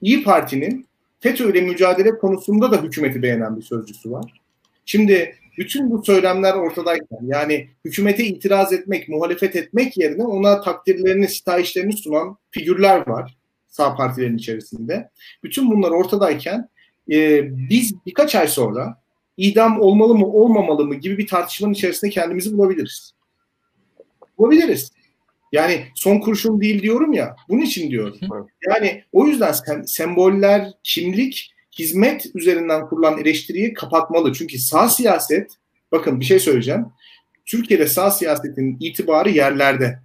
İyi Parti'nin FETÖ ile mücadele konusunda da hükümeti beğenen bir sözcüsü var. Şimdi bütün bu söylemler ortadayken yani hükümete itiraz etmek, muhalefet etmek yerine ona takdirlerini, sitayişlerini sunan figürler var sağ partilerin içerisinde. Bütün bunlar ortadayken e, biz birkaç ay sonra idam olmalı mı olmamalı mı gibi bir tartışmanın içerisinde kendimizi bulabiliriz. Bulabiliriz. Yani son kurşun değil diyorum ya. Bunun için diyorum. Yani o yüzden sem- semboller, kimlik hizmet üzerinden kurulan eleştiriyi kapatmalı. Çünkü sağ siyaset, bakın bir şey söyleyeceğim. Türkiye'de sağ siyasetin itibarı yerlerde.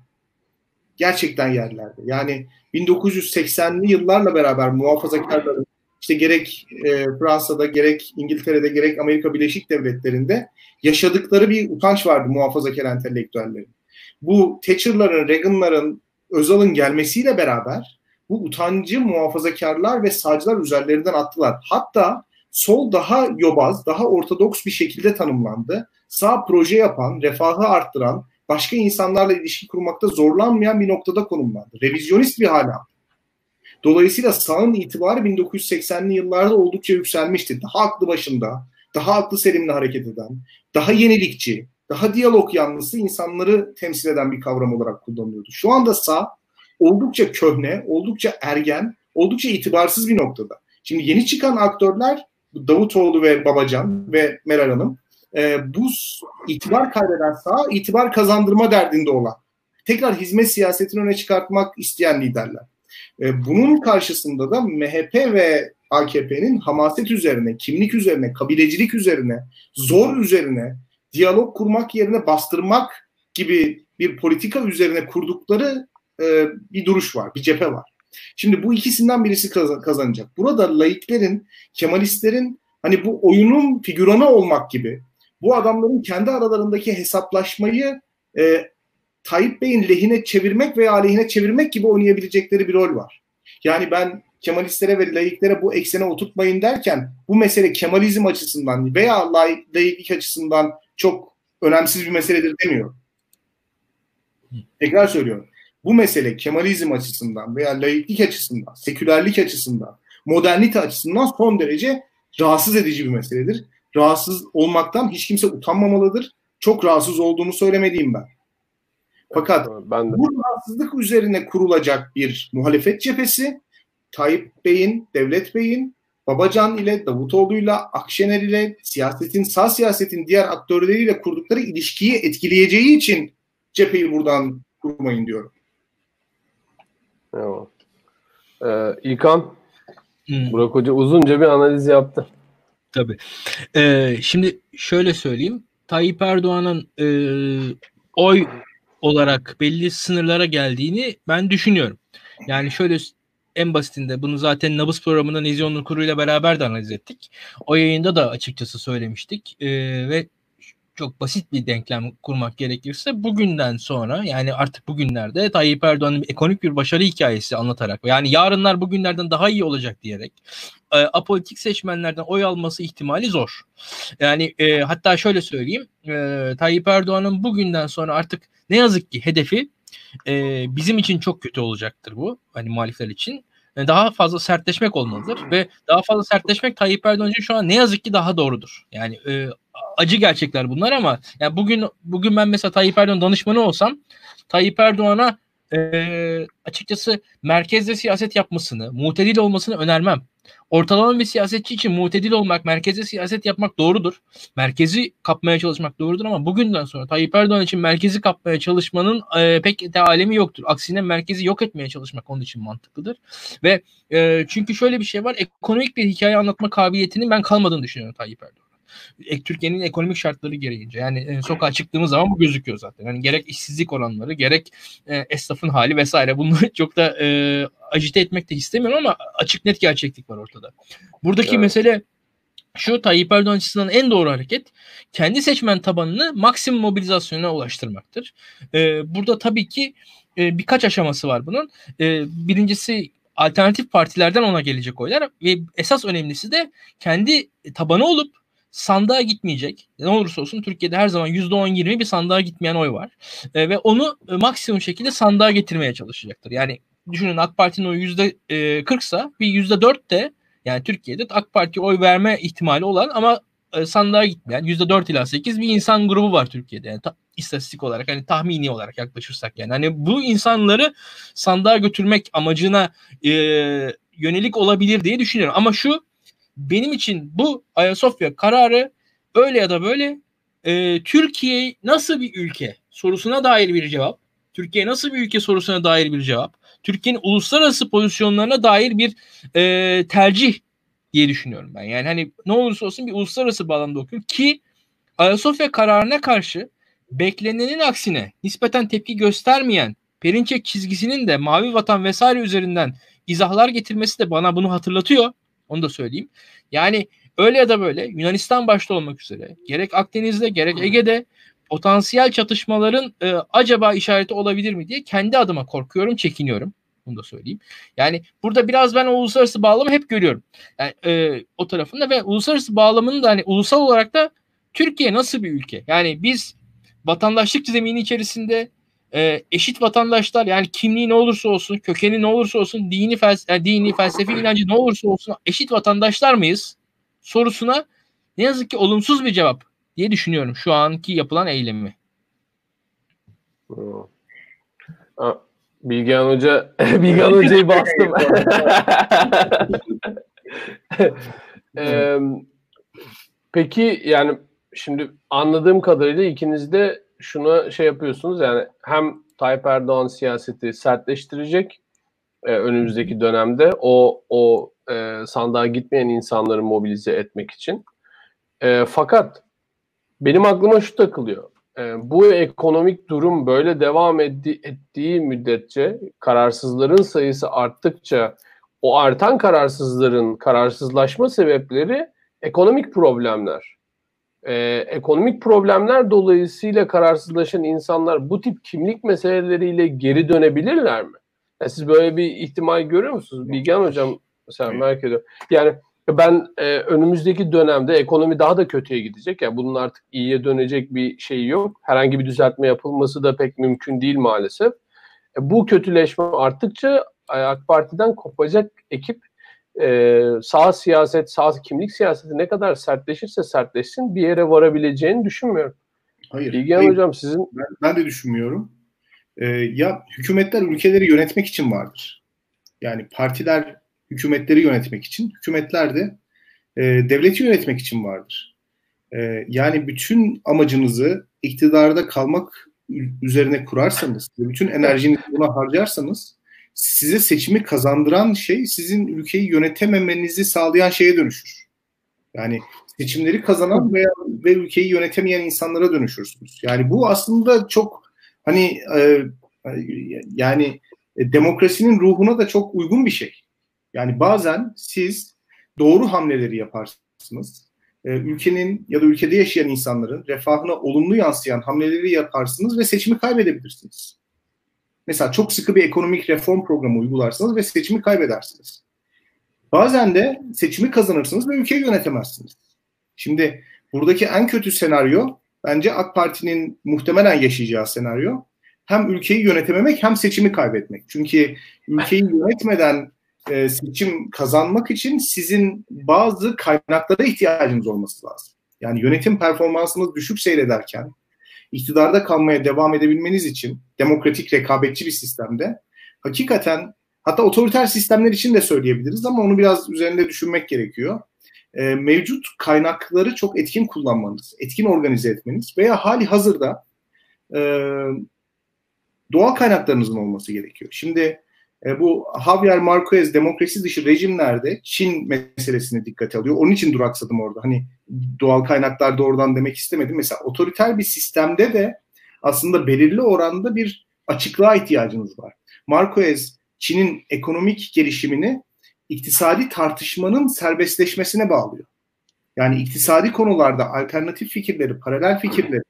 Gerçekten yerlerde. Yani 1980'li yıllarla beraber muhafazakarların işte gerek e, Fransa'da gerek İngiltere'de gerek Amerika Birleşik Devletleri'nde yaşadıkları bir utanç vardı muhafazakar entelektüellerin. Bu Thatcher'ların, Reagan'ların, Özal'ın gelmesiyle beraber bu utancı muhafazakarlar ve sağcılar üzerlerinden attılar. Hatta sol daha yobaz, daha ortodoks bir şekilde tanımlandı. Sağ proje yapan, refahı arttıran, başka insanlarla ilişki kurmakta zorlanmayan bir noktada konumlandı. Revizyonist bir aldı. Dolayısıyla sağın itibarı 1980'li yıllarda oldukça yükselmişti. Daha aklı başında, daha aklı selimle hareket eden, daha yenilikçi, daha diyalog yanlısı insanları temsil eden bir kavram olarak kullanılıyordu. Şu anda sağ oldukça köhne, oldukça ergen, oldukça itibarsız bir noktada. Şimdi yeni çıkan aktörler Davutoğlu ve Babacan ve Meral Hanım e, bu itibar kaybeden sağ itibar kazandırma derdinde olan tekrar hizmet siyasetini öne çıkartmak isteyen liderler. E, bunun karşısında da MHP ve AKP'nin hamaset üzerine, kimlik üzerine, kabilecilik üzerine, zor üzerine, diyalog kurmak yerine bastırmak gibi bir politika üzerine kurdukları e, bir duruş var, bir cephe var. Şimdi bu ikisinden birisi kazanacak. Burada laiklerin, Kemalistlerin hani bu oyunun figüranı olmak gibi bu adamların kendi aralarındaki hesaplaşmayı e, Tayyip Bey'in lehine çevirmek veya aleyhine çevirmek gibi oynayabilecekleri bir rol var. Yani ben Kemalistlere ve laiklere bu eksene oturtmayın derken bu mesele Kemalizm açısından veya laiklik açısından çok önemsiz bir meseledir demiyorum. Tekrar söylüyorum. Bu mesele Kemalizm açısından veya laiklik açısından, sekülerlik açısından, modernite açısından son derece rahatsız edici bir meseledir. Rahatsız olmaktan hiç kimse utanmamalıdır. Çok rahatsız olduğunu söylemediğim ben. Fakat ben de. bu rahatsızlık üzerine kurulacak bir muhalefet cephesi Tayyip Bey'in, Devlet Bey'in Babacan ile, Davutoğlu'yla, Akşener ile, siyasetin, sağ siyasetin diğer aktörleriyle kurdukları ilişkiyi etkileyeceği için cepheyi buradan kurmayın diyorum. Evet. Ee, İlkan, hmm. Burak Hoca uzunca bir analiz yaptı. Tabii. Ee, şimdi şöyle söyleyeyim. Tayyip Erdoğan'ın e, oy olarak belli sınırlara geldiğini ben düşünüyorum. Yani şöyle en basitinde bunu zaten Nabız programında Nezih Onur Kuru ile beraber de analiz ettik. O yayında da açıkçası söylemiştik. Ee, ve çok basit bir denklem kurmak gerekirse bugünden sonra yani artık bugünlerde Tayyip Erdoğan'ın ekonomik bir başarı hikayesi anlatarak yani yarınlar bugünlerden daha iyi olacak diyerek e, apolitik seçmenlerden oy alması ihtimali zor. Yani e, hatta şöyle söyleyeyim e, Tayyip Erdoğan'ın bugünden sonra artık ne yazık ki hedefi e, bizim için çok kötü olacaktır bu hani muhalifler için e, daha fazla sertleşmek olmalıdır ve daha fazla sertleşmek Tayyip Erdoğan için şu an ne yazık ki daha doğrudur. Yani e, acı gerçekler bunlar ama yani bugün bugün ben mesela Tayyip Erdoğan danışmanı olsam Tayyip Erdoğan'a e, açıkçası merkezde siyaset yapmasını, mutedil olmasını önermem. Ortalama bir siyasetçi için mutedil olmak, merkezde siyaset yapmak doğrudur. Merkezi kapmaya çalışmak doğrudur ama bugünden sonra Tayyip Erdoğan için merkezi kapmaya çalışmanın e, pek de alemi yoktur. Aksine merkezi yok etmeye çalışmak onun için mantıklıdır. Ve e, çünkü şöyle bir şey var. Ekonomik bir hikaye anlatma kabiliyetinin ben kalmadığını düşünüyorum Tayyip Erdoğan. Türkiye'nin ekonomik şartları gereğince. Yani e, sokağa çıktığımız zaman bu gözüküyor zaten. Yani gerek işsizlik oranları, gerek e, esnafın hali vesaire bunları çok da e, acite etmek de istemiyorum ama açık net gerçeklik var ortada. Buradaki evet. mesele şu Tayyip Erdoğan açısından en doğru hareket kendi seçmen tabanını maksimum mobilizasyona ulaştırmaktır. Ee, burada tabii ki e, birkaç aşaması var bunun. E, birincisi alternatif partilerden ona gelecek oylar ve esas önemlisi de kendi tabanı olup sandığa gitmeyecek. Ne olursa olsun Türkiye'de her zaman %10-20 bir sandığa gitmeyen oy var. E, ve onu e, maksimum şekilde sandığa getirmeye çalışacaktır. Yani düşünün AK Parti'nin oyu %40 ise bir %4 de yani Türkiye'de AK Parti oy verme ihtimali olan ama e, sandığa gitmeyen %4 ila 8 bir insan grubu var Türkiye'de. Yani ta, istatistik olarak hani tahmini olarak yaklaşırsak yani hani bu insanları sandığa götürmek amacına e, yönelik olabilir diye düşünüyorum. Ama şu benim için bu Ayasofya kararı öyle ya da böyle e, Türkiye nasıl bir ülke sorusuna dair bir cevap. Türkiye nasıl bir ülke sorusuna dair bir cevap. Türkiye'nin uluslararası pozisyonlarına dair bir e, tercih diye düşünüyorum ben. Yani hani ne olursa olsun bir uluslararası bağlamda okuyorum ki Ayasofya kararına karşı beklenenin aksine nispeten tepki göstermeyen Perinçek çizgisinin de Mavi Vatan vesaire üzerinden izahlar getirmesi de bana bunu hatırlatıyor. Onu da söyleyeyim. Yani öyle ya da böyle Yunanistan başta olmak üzere gerek Akdeniz'de gerek Ege'de potansiyel çatışmaların e, acaba işareti olabilir mi diye kendi adıma korkuyorum, çekiniyorum. Bunu da söyleyeyim. Yani burada biraz ben o uluslararası bağlamı hep görüyorum. Yani e, o tarafında ve uluslararası bağlamının da hani ulusal olarak da Türkiye nasıl bir ülke? Yani biz vatandaşlık zemini içerisinde e, eşit vatandaşlar yani kimliği ne olursa olsun, kökeni ne olursa olsun, dini felse yani dini felsefi inancı ne olursa olsun eşit vatandaşlar mıyız? Sorusuna ne yazık ki olumsuz bir cevap diye düşünüyorum şu anki yapılan eylemi. Bilgehan Hoca Bilgehan Hoca'yı bastım. ee, peki yani şimdi anladığım kadarıyla ikiniz de şuna şey yapıyorsunuz yani hem Tayyip Erdoğan siyaseti sertleştirecek e, önümüzdeki dönemde o o e, sandığa gitmeyen insanları mobilize etmek için. E, fakat benim aklıma şu takılıyor. E, bu ekonomik durum böyle devam etti, ettiği müddetçe kararsızların sayısı arttıkça o artan kararsızların kararsızlaşma sebepleri ekonomik problemler. Ee, ekonomik problemler dolayısıyla kararsızlaşan insanlar bu tip kimlik meseleleriyle geri dönebilirler mi? Yani siz böyle bir ihtimal görüyor musunuz? Bilgen Hocam mesela merak ediyorum. Yani ben e, önümüzdeki dönemde ekonomi daha da kötüye gidecek. Yani bunun artık iyiye dönecek bir şey yok. Herhangi bir düzeltme yapılması da pek mümkün değil maalesef. E, bu kötüleşme arttıkça AK Parti'den kopacak ekip e, sağ siyaset, sağ kimlik siyaseti ne kadar sertleşirse sertleşsin bir yere varabileceğini düşünmüyorum. Hayır. Bilgehan hayır. Hocam sizin... Ben, ben de düşünmüyorum. Ee, ya hükümetler ülkeleri yönetmek için vardır. Yani partiler hükümetleri yönetmek için, hükümetler de e, devleti yönetmek için vardır. E, yani bütün amacınızı iktidarda kalmak üzerine kurarsanız, bütün enerjinizi buna harcarsanız size seçimi kazandıran şey sizin ülkeyi yönetememenizi sağlayan şeye dönüşür. Yani seçimleri kazanan veya ve ülkeyi yönetemeyen insanlara dönüşürsünüz. Yani bu aslında çok hani e, yani e, demokrasinin ruhuna da çok uygun bir şey. Yani bazen siz doğru hamleleri yaparsınız. E, ülkenin ya da ülkede yaşayan insanların refahına olumlu yansıyan hamleleri yaparsınız ve seçimi kaybedebilirsiniz. Mesela çok sıkı bir ekonomik reform programı uygularsınız ve seçimi kaybedersiniz. Bazen de seçimi kazanırsınız ve ülkeyi yönetemezsiniz. Şimdi buradaki en kötü senaryo bence AK Parti'nin muhtemelen yaşayacağı senaryo hem ülkeyi yönetememek hem seçimi kaybetmek. Çünkü ülkeyi yönetmeden e, seçim kazanmak için sizin bazı kaynaklara ihtiyacınız olması lazım. Yani yönetim performansınız düşük seyrederken iktidarda kalmaya devam edebilmeniz için demokratik rekabetçi bir sistemde hakikaten hatta otoriter sistemler için de söyleyebiliriz ama onu biraz üzerinde düşünmek gerekiyor. E, mevcut kaynakları çok etkin kullanmanız, etkin organize etmeniz veya hali hazırda e, doğal kaynaklarınızın olması gerekiyor. Şimdi e, bu Javier Marquez demokrasi dışı rejimlerde Çin meselesine dikkat alıyor. Onun için duraksadım orada. Hani doğal kaynaklar doğrudan demek istemedim. Mesela otoriter bir sistemde de aslında belirli oranda bir açıklığa ihtiyacınız var. Marquez Çin'in ekonomik gelişimini iktisadi tartışmanın serbestleşmesine bağlıyor. Yani iktisadi konularda alternatif fikirleri, paralel fikirleri,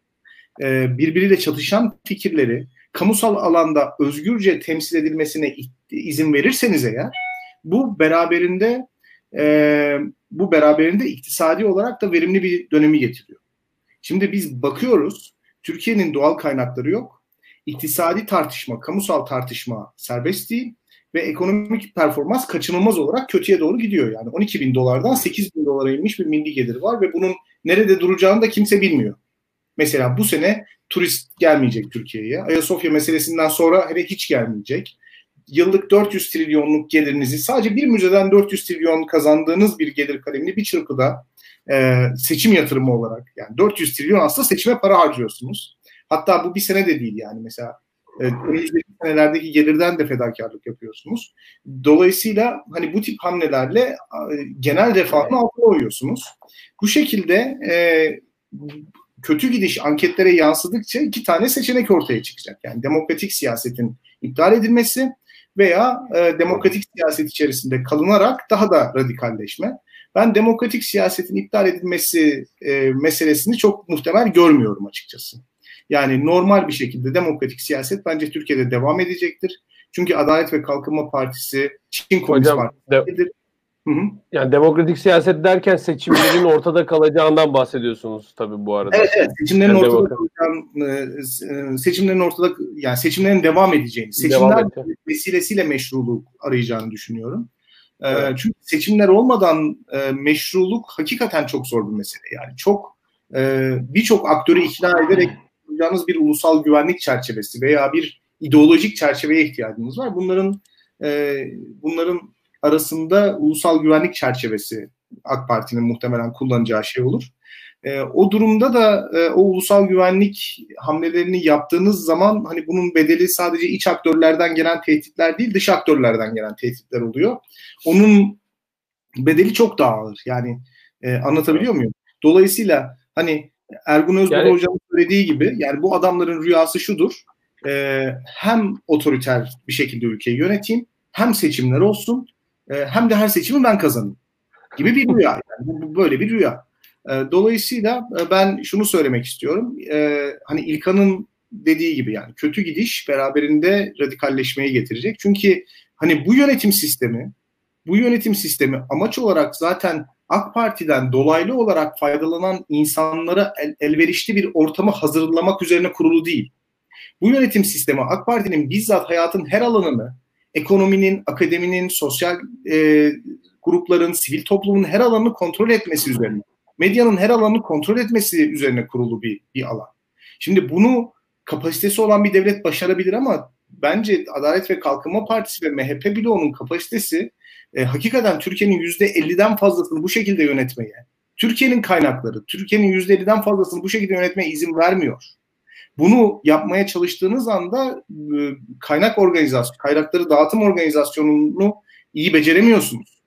e, birbiriyle çatışan fikirleri kamusal alanda özgürce temsil edilmesine izin verirseniz eğer bu beraberinde e, bu beraberinde iktisadi olarak da verimli bir dönemi getiriyor. Şimdi biz bakıyoruz Türkiye'nin doğal kaynakları yok. İktisadi tartışma, kamusal tartışma serbest değil ve ekonomik performans kaçınılmaz olarak kötüye doğru gidiyor. Yani 12 bin dolardan 8 bin dolara inmiş bir milli gelir var ve bunun nerede duracağını da kimse bilmiyor. Mesela bu sene turist gelmeyecek Türkiye'ye. Ayasofya meselesinden sonra hele hiç gelmeyecek. Yıllık 400 trilyonluk gelirinizi sadece bir müzeden 400 trilyon kazandığınız bir gelir kalemini bir çırpıda e, seçim yatırımı olarak yani 400 trilyon aslında seçime para harcıyorsunuz. Hatta bu bir sene de değil yani mesela e, önümüzdeki senelerdeki gelirden de fedakarlık yapıyorsunuz. Dolayısıyla hani bu tip hamlelerle genel refahın altına oyuyorsunuz. Bu şekilde e, kötü gidiş anketlere yansıdıkça iki tane seçenek ortaya çıkacak. Yani demokratik siyasetin iptal edilmesi veya e, demokratik siyaset içerisinde kalınarak daha da radikalleşme. Ben demokratik siyasetin iptal edilmesi e, meselesini çok muhtemel görmüyorum açıkçası. Yani normal bir şekilde demokratik siyaset bence Türkiye'de devam edecektir. Çünkü Adalet ve Kalkınma Partisi Çin Komünist Partisi'dir. Hı hı. Yani demokratik siyaset derken seçimlerin ortada kalacağından bahsediyorsunuz tabii bu arada. Evet, evet. Seçimlerin yani ortada kalacağın, e, e, seçimlerin ortada yani seçimlerin devam edeceğini, seçimler devam vesilesiyle meşruluk arayacağını düşünüyorum. E, evet. Çünkü seçimler olmadan meşruluk hakikaten çok zor bir mesele. Yani çok birçok aktörü ikna ederek yapacağınız bir ulusal güvenlik çerçevesi veya bir ideolojik çerçeveye ihtiyacınız var. Bunların bunların arasında ulusal güvenlik çerçevesi AK Parti'nin muhtemelen kullanacağı şey olur. E, o durumda da e, o ulusal güvenlik hamlelerini yaptığınız zaman hani bunun bedeli sadece iç aktörlerden gelen tehditler değil dış aktörlerden gelen tehditler oluyor. Onun bedeli çok daha ağır. Yani e, anlatabiliyor muyum? Dolayısıyla hani Ergun Özbek yani, hocamın söylediği gibi yani bu adamların rüyası şudur. E, hem otoriter bir şekilde ülkeyi yöneteyim hem seçimler olsun e, hem de her seçimi ben kazanayım gibi bir rüya. Yani böyle bir rüya. E, dolayısıyla e, ben şunu söylemek istiyorum. E, hani İlkan'ın dediği gibi yani kötü gidiş beraberinde radikalleşmeyi getirecek. Çünkü hani bu yönetim sistemi bu yönetim sistemi amaç olarak zaten AK Parti'den dolaylı olarak faydalanan insanlara el, elverişli bir ortamı hazırlamak üzerine kurulu değil. Bu yönetim sistemi AK Parti'nin bizzat hayatın her alanını ekonominin, akademinin, sosyal e, grupların, sivil toplumun her alanını kontrol etmesi üzerine, medyanın her alanını kontrol etmesi üzerine kurulu bir, bir alan. Şimdi bunu kapasitesi olan bir devlet başarabilir ama bence Adalet ve Kalkınma Partisi ve MHP bloğunun kapasitesi e, hakikaten Türkiye'nin %50'den fazlasını bu şekilde yönetmeye, Türkiye'nin kaynakları, Türkiye'nin %50'den fazlasını bu şekilde yönetmeye izin vermiyor. Bunu yapmaya çalıştığınız anda e, kaynak organizasyon, kaynakları dağıtım organizasyonunu iyi beceremiyorsunuz.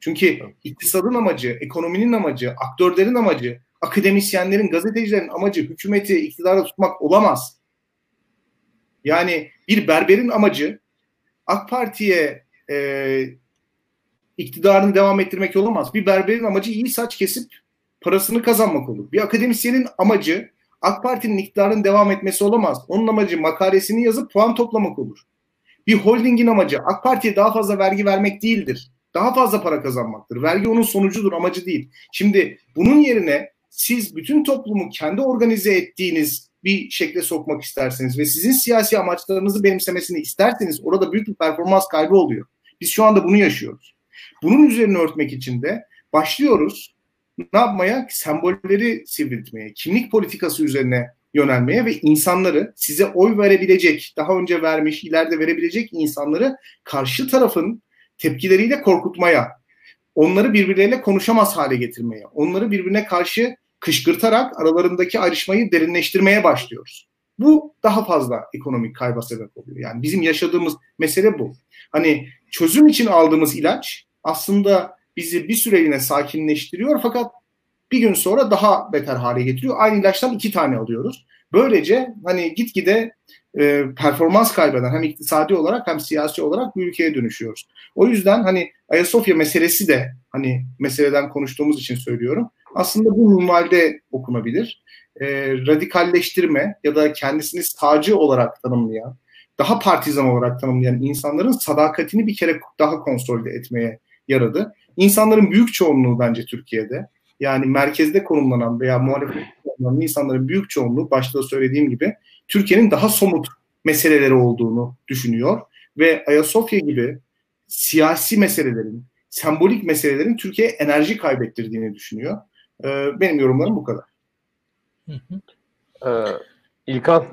Çünkü iktisadın amacı, ekonominin amacı, aktörlerin amacı, akademisyenlerin, gazetecilerin amacı hükümeti iktidara tutmak olamaz. Yani bir berberin amacı AK Parti'ye e, iktidarını devam ettirmek olamaz. Bir berberin amacı iyi saç kesip parasını kazanmak olur. Bir akademisyenin amacı AK Parti'nin iktidarın devam etmesi olamaz. Onun amacı makalesini yazıp puan toplamak olur. Bir holdingin amacı AK Parti'ye daha fazla vergi vermek değildir. Daha fazla para kazanmaktır. Vergi onun sonucudur, amacı değil. Şimdi bunun yerine siz bütün toplumu kendi organize ettiğiniz bir şekle sokmak isterseniz ve sizin siyasi amaçlarınızı benimsemesini isterseniz orada büyük bir performans kaybı oluyor. Biz şu anda bunu yaşıyoruz. Bunun üzerine örtmek için de başlıyoruz ne yapmaya? Sembolleri sivriltmeye, kimlik politikası üzerine yönelmeye ve insanları size oy verebilecek, daha önce vermiş, ileride verebilecek insanları karşı tarafın tepkileriyle korkutmaya, onları birbirleriyle konuşamaz hale getirmeye, onları birbirine karşı kışkırtarak aralarındaki ayrışmayı derinleştirmeye başlıyoruz. Bu daha fazla ekonomik kayba sebep oluyor. Yani bizim yaşadığımız mesele bu. Hani çözüm için aldığımız ilaç aslında bizi bir süreliğine sakinleştiriyor fakat bir gün sonra daha beter hale getiriyor. Aynı ilaçtan iki tane alıyoruz. Böylece hani gitgide e, performans kaybeden hem iktisadi olarak hem siyasi olarak bir ülkeye dönüşüyoruz. O yüzden hani Ayasofya meselesi de hani meseleden konuştuğumuz için söylüyorum. Aslında bu minvalde okunabilir. E, radikalleştirme ya da kendisini sağcı olarak tanımlayan, daha partizan olarak tanımlayan insanların sadakatini bir kere daha konsolide etmeye yaradı. İnsanların büyük çoğunluğu bence Türkiye'de yani merkezde konumlanan veya muhalefet konumlanan insanların büyük çoğunluğu başta da söylediğim gibi Türkiye'nin daha somut meseleleri olduğunu düşünüyor ve Ayasofya gibi siyasi meselelerin, sembolik meselelerin Türkiye'ye enerji kaybettirdiğini düşünüyor. Ee, benim yorumlarım bu kadar. Ee, İlkan,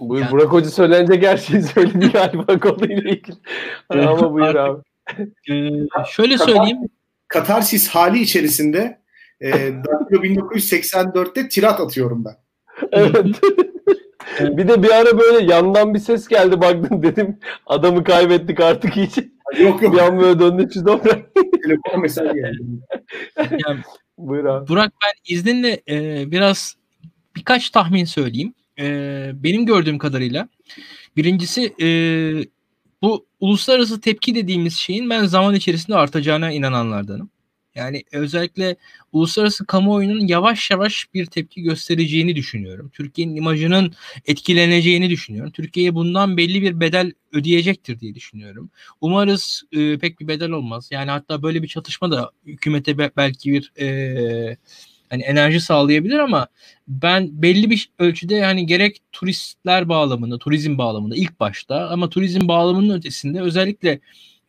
buyur yani, Burak Hoca söylenince gerçeği söyledi galiba konuyla ilgili. Ama buyur abi. E, şöyle söyleyeyim. Katarsis hali içerisinde e, Daktilo 1984'te tirat atıyorum ben. Evet. bir de bir ara böyle yandan bir ses geldi baktım dedim adamı kaybettik artık hiç. Yok yok. Bir an böyle döndü şu Telefon mesaj geldi. Yani, Buyur abi. Burak ben izninle e, biraz birkaç tahmin söyleyeyim. E, benim gördüğüm kadarıyla birincisi e, bu uluslararası tepki dediğimiz şeyin ben zaman içerisinde artacağına inananlardanım. Yani özellikle uluslararası kamuoyunun yavaş yavaş bir tepki göstereceğini düşünüyorum. Türkiye'nin imajının etkileneceğini düşünüyorum. Türkiye bundan belli bir bedel ödeyecektir diye düşünüyorum. Umarız e, pek bir bedel olmaz. Yani hatta böyle bir çatışma da hükümete be- belki bir e, hani enerji sağlayabilir ama ben belli bir ölçüde yani gerek turistler bağlamında, turizm bağlamında ilk başta ama turizm bağlamının ötesinde özellikle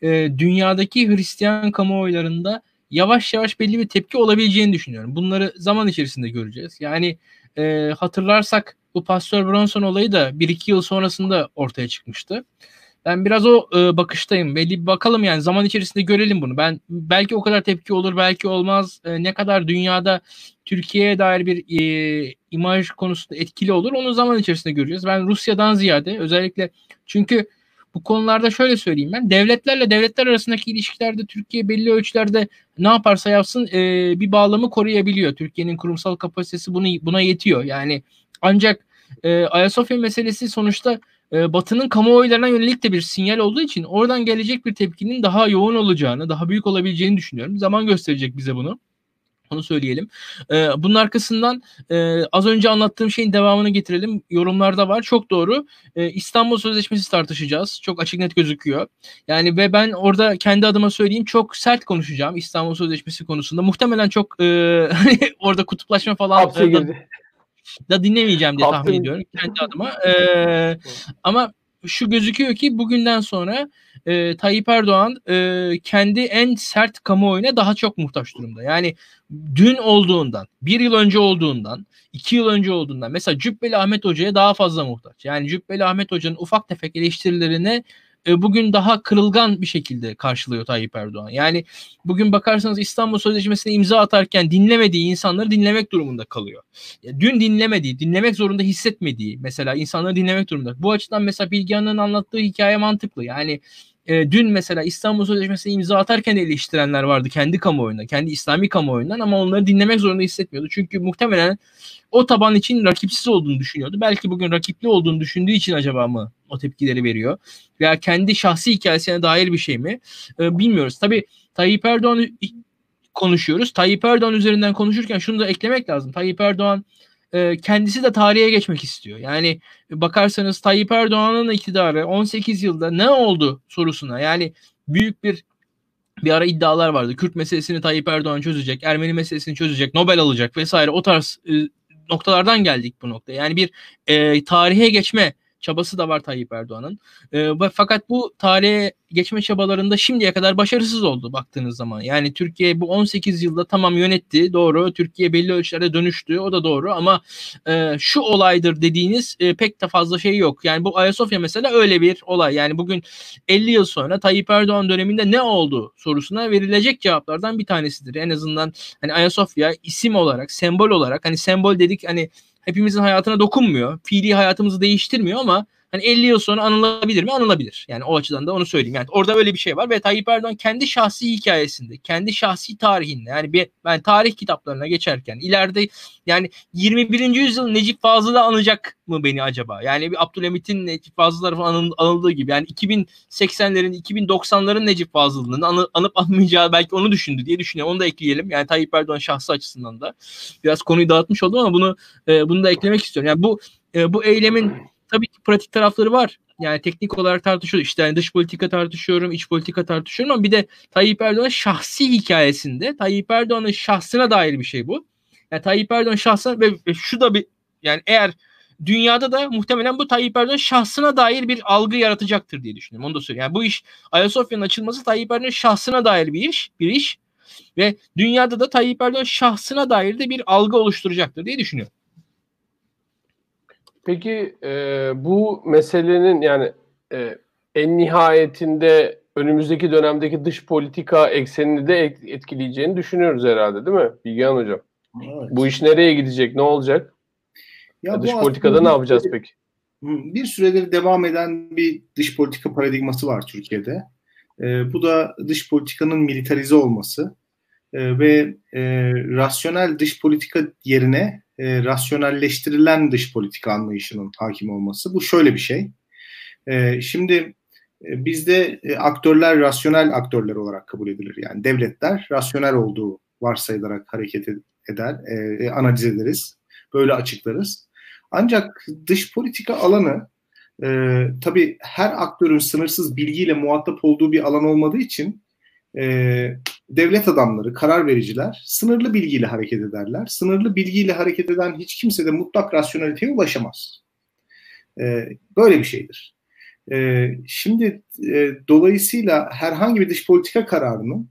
e, dünyadaki Hristiyan kamuoylarında yavaş yavaş belli bir tepki olabileceğini düşünüyorum. Bunları zaman içerisinde göreceğiz. Yani e, hatırlarsak bu Pastor Bronson olayı da 1-2 yıl sonrasında ortaya çıkmıştı. Ben biraz o e, bakıştayım. Belli bir bakalım yani zaman içerisinde görelim bunu. Ben belki o kadar tepki olur, belki olmaz. E, ne kadar dünyada Türkiye'ye dair bir e, imaj konusunda etkili olur onu zaman içerisinde göreceğiz. Ben Rusya'dan ziyade özellikle çünkü bu konularda şöyle söyleyeyim ben. Devletlerle devletler arasındaki ilişkilerde Türkiye belli ölçülerde ne yaparsa yapsın e, bir bağlamı koruyabiliyor. Türkiye'nin kurumsal kapasitesi bunu buna yetiyor. Yani ancak e, Ayasofya meselesi sonuçta e, Batı'nın kamuoylarına yönelik de bir sinyal olduğu için oradan gelecek bir tepkinin daha yoğun olacağını, daha büyük olabileceğini düşünüyorum. Zaman gösterecek bize bunu. Onu söyleyelim. Ee, bunun arkasından e, az önce anlattığım şeyin devamını getirelim. Yorumlarda var. Çok doğru. Ee, İstanbul Sözleşmesi tartışacağız. Çok açık net gözüküyor. Yani ve ben orada kendi adıma söyleyeyim çok sert konuşacağım İstanbul Sözleşmesi konusunda. Muhtemelen çok e, orada kutuplaşma falan Hapse girdi. Da dinlemeyeceğim diye tahmin ediyorum kendi adıma. Ee, ama şu gözüküyor ki bugünden sonra e, Tayyip Erdoğan e, kendi en sert kamuoyuna daha çok muhtaç durumda. Yani dün olduğundan, bir yıl önce olduğundan, iki yıl önce olduğundan mesela Cübbeli Ahmet Hoca'ya daha fazla muhtaç. Yani Cübbeli Ahmet Hoca'nın ufak tefek eleştirilerine e, bugün daha kırılgan bir şekilde karşılıyor Tayyip Erdoğan. Yani bugün bakarsanız İstanbul Sözleşmesi'ne imza atarken dinlemediği insanları dinlemek durumunda kalıyor. Dün dinlemediği, dinlemek zorunda hissetmediği mesela insanları dinlemek durumunda. Bu açıdan mesela Bilgehan'ın anlattığı hikaye mantıklı. Yani e, dün mesela İstanbul Sözleşmesi'ne imza atarken eleştirenler vardı kendi kamuoyunda, kendi İslami kamuoyundan ama onları dinlemek zorunda hissetmiyordu. Çünkü muhtemelen o taban için rakipsiz olduğunu düşünüyordu. Belki bugün rakipli olduğunu düşündüğü için acaba mı o tepkileri veriyor? Veya kendi şahsi hikayesine dair bir şey mi? E, bilmiyoruz. Tabii Tayyip Erdoğan konuşuyoruz. Tayyip Erdoğan üzerinden konuşurken şunu da eklemek lazım. Tayyip Erdoğan e, kendisi de tarihe geçmek istiyor. Yani bakarsanız Tayyip Erdoğan'ın iktidarı 18 yılda ne oldu sorusuna yani büyük bir bir ara iddialar vardı. Kürt meselesini Tayyip Erdoğan çözecek, Ermeni meselesini çözecek, Nobel alacak vesaire o tarz e, noktalardan geldik bu noktaya. Yani bir e, tarihe geçme çabası da var Tayyip Erdoğan'ın. E, fakat bu tarihe geçme çabalarında şimdiye kadar başarısız oldu baktığınız zaman. Yani Türkiye bu 18 yılda tamam yönetti doğru. Türkiye belli ölçülerde dönüştü o da doğru ama e, şu olaydır dediğiniz e, pek de fazla şey yok. Yani bu Ayasofya mesela öyle bir olay. Yani bugün 50 yıl sonra Tayyip Erdoğan döneminde ne oldu sorusuna verilecek cevaplardan bir tanesidir. En azından hani Ayasofya isim olarak, sembol olarak hani sembol dedik hani hepimizin hayatına dokunmuyor. Fiili hayatımızı değiştirmiyor ama Hani 50 yıl sonra anılabilir mi? Anılabilir. Yani o açıdan da onu söyleyeyim. Yani orada öyle bir şey var ve Tayyip Erdoğan kendi şahsi hikayesinde, kendi şahsi tarihinde yani ben tarih kitaplarına geçerken ileride yani 21. yüzyıl Necip Fazıl'ı anacak mı beni acaba? Yani bir Abdülhamit'in Necip Fazıl'ları falan anıldığı gibi yani 2080'lerin 2090'ların Necip Fazıl'ının anı, anıp anmayacağı belki onu düşündü diye düşünüyorum. Onu da ekleyelim. Yani Tayyip Erdoğan şahsı açısından da biraz konuyu dağıtmış oldum ama bunu e, bunu da eklemek istiyorum. Yani bu e, bu eylemin tabii ki pratik tarafları var. Yani teknik olarak tartışıyoruz. İşte yani dış politika tartışıyorum, iç politika tartışıyorum ama bir de Tayyip Erdoğan şahsi hikayesinde Tayyip Erdoğan'ın şahsına dair bir şey bu. Yani Tayyip Erdoğan şahsına ve şu da bir yani eğer dünyada da muhtemelen bu Tayyip Erdoğan şahsına dair bir algı yaratacaktır diye düşünüyorum. Onu da söyleyeyim. Yani bu iş Ayasofya'nın açılması Tayyip Erdoğan şahsına dair bir iş, bir iş ve dünyada da Tayyip Erdoğan şahsına dair de bir algı oluşturacaktır diye düşünüyorum. Peki e, bu meselenin yani e, en nihayetinde önümüzdeki dönemdeki dış politika eksenini de etkileyeceğini düşünüyoruz herhalde değil mi Bilgehan Hocam? Evet. Bu iş nereye gidecek, ne olacak? Ya, ya dış politikada ne yapacağız bir, peki? Bir süredir devam eden bir dış politika paradigması var Türkiye'de. E, bu da dış politikanın militarize olması e, ve e, rasyonel dış politika yerine e, rasyonelleştirilen dış politika anlayışının hakim olması. Bu şöyle bir şey. E, şimdi e, bizde e, aktörler rasyonel aktörler olarak kabul edilir. Yani devletler rasyonel olduğu varsayılarak hareket eder, e, e, analiz ederiz. Böyle açıklarız. Ancak dış politika alanı e, tabii her aktörün sınırsız bilgiyle muhatap olduğu bir alan olmadığı için e, devlet adamları, karar vericiler sınırlı bilgiyle hareket ederler. Sınırlı bilgiyle hareket eden hiç kimse de mutlak rasyoneliteye ulaşamaz. E, böyle bir şeydir. E, şimdi e, dolayısıyla herhangi bir dış politika kararının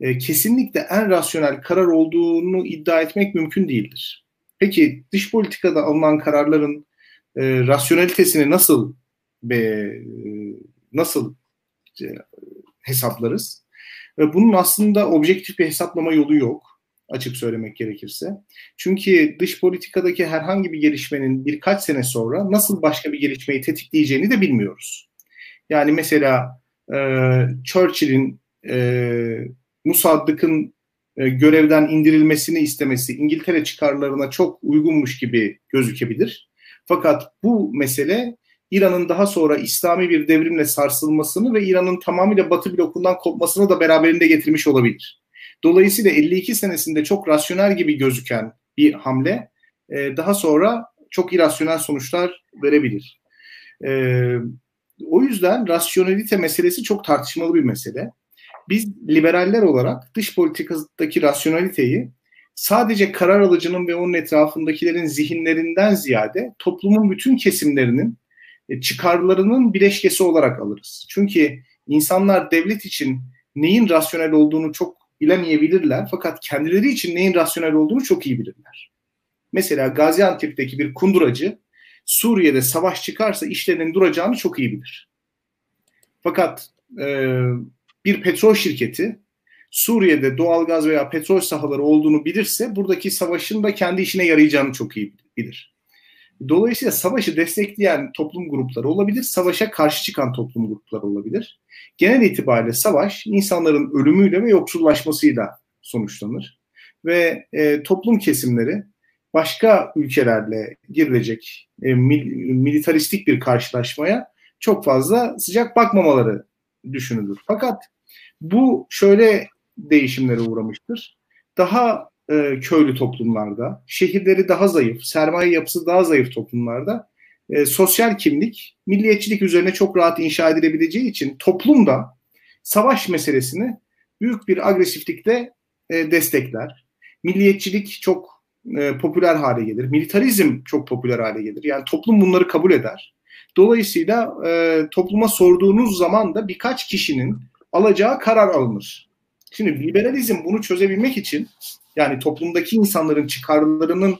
e, kesinlikle en rasyonel karar olduğunu iddia etmek mümkün değildir. Peki dış politikada alınan kararların e, rasyonelitesini nasıl be, nasıl e, hesaplarız? Ve bunun aslında objektif bir hesaplama yolu yok açık söylemek gerekirse. Çünkü dış politikadaki herhangi bir gelişmenin birkaç sene sonra nasıl başka bir gelişmeyi tetikleyeceğini de bilmiyoruz. Yani mesela e, Churchill'in e, Musaddık'ın e, görevden indirilmesini istemesi İngiltere çıkarlarına çok uygunmuş gibi gözükebilir. Fakat bu mesele İran'ın daha sonra İslami bir devrimle sarsılmasını ve İran'ın tamamıyla Batı blokundan kopmasını da beraberinde getirmiş olabilir. Dolayısıyla 52 senesinde çok rasyonel gibi gözüken bir hamle e, daha sonra çok irasyonel sonuçlar verebilir. E, o yüzden rasyonelite meselesi çok tartışmalı bir mesele. Biz liberaller olarak dış politikadaki rasyoneliteyi sadece karar alıcının ve onun etrafındakilerin zihinlerinden ziyade toplumun bütün kesimlerinin çıkarlarının bileşkesi olarak alırız. Çünkü insanlar devlet için neyin rasyonel olduğunu çok bilemeyebilirler fakat kendileri için neyin rasyonel olduğunu çok iyi bilirler. Mesela Gaziantep'teki bir kunduracı Suriye'de savaş çıkarsa işlerinin duracağını çok iyi bilir. Fakat e, bir petrol şirketi Suriye'de doğalgaz veya petrol sahaları olduğunu bilirse buradaki savaşın da kendi işine yarayacağını çok iyi bilir. Dolayısıyla savaşı destekleyen toplum grupları olabilir, savaşa karşı çıkan toplum grupları olabilir. Genel itibariyle savaş insanların ölümüyle ve yoksullaşmasıyla sonuçlanır. Ve e, toplum kesimleri başka ülkelerle girilecek e, mil, militaristik bir karşılaşmaya çok fazla sıcak bakmamaları düşünülür. Fakat bu şöyle değişimlere uğramıştır. Daha e, köylü toplumlarda, şehirleri daha zayıf, sermaye yapısı daha zayıf toplumlarda e, sosyal kimlik, milliyetçilik üzerine çok rahat inşa edilebileceği için toplumda savaş meselesini büyük bir agresiflikle e, destekler. Milliyetçilik çok e, popüler hale gelir. Militarizm çok popüler hale gelir. Yani toplum bunları kabul eder. Dolayısıyla e, topluma sorduğunuz zaman da birkaç kişinin alacağı karar alınır. Şimdi liberalizm bunu çözebilmek için yani toplumdaki insanların çıkarlarının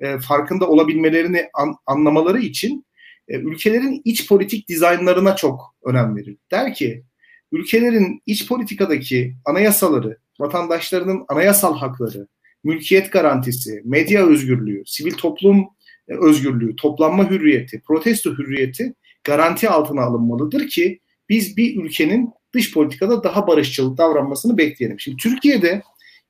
e, farkında olabilmelerini an, anlamaları için e, ülkelerin iç politik dizaynlarına çok önem verir. Der ki ülkelerin iç politikadaki anayasaları, vatandaşlarının anayasal hakları, mülkiyet garantisi, medya özgürlüğü, sivil toplum e, özgürlüğü, toplanma hürriyeti, protesto hürriyeti garanti altına alınmalıdır ki biz bir ülkenin dış politikada daha barışçıl davranmasını bekleyelim. Şimdi Türkiye'de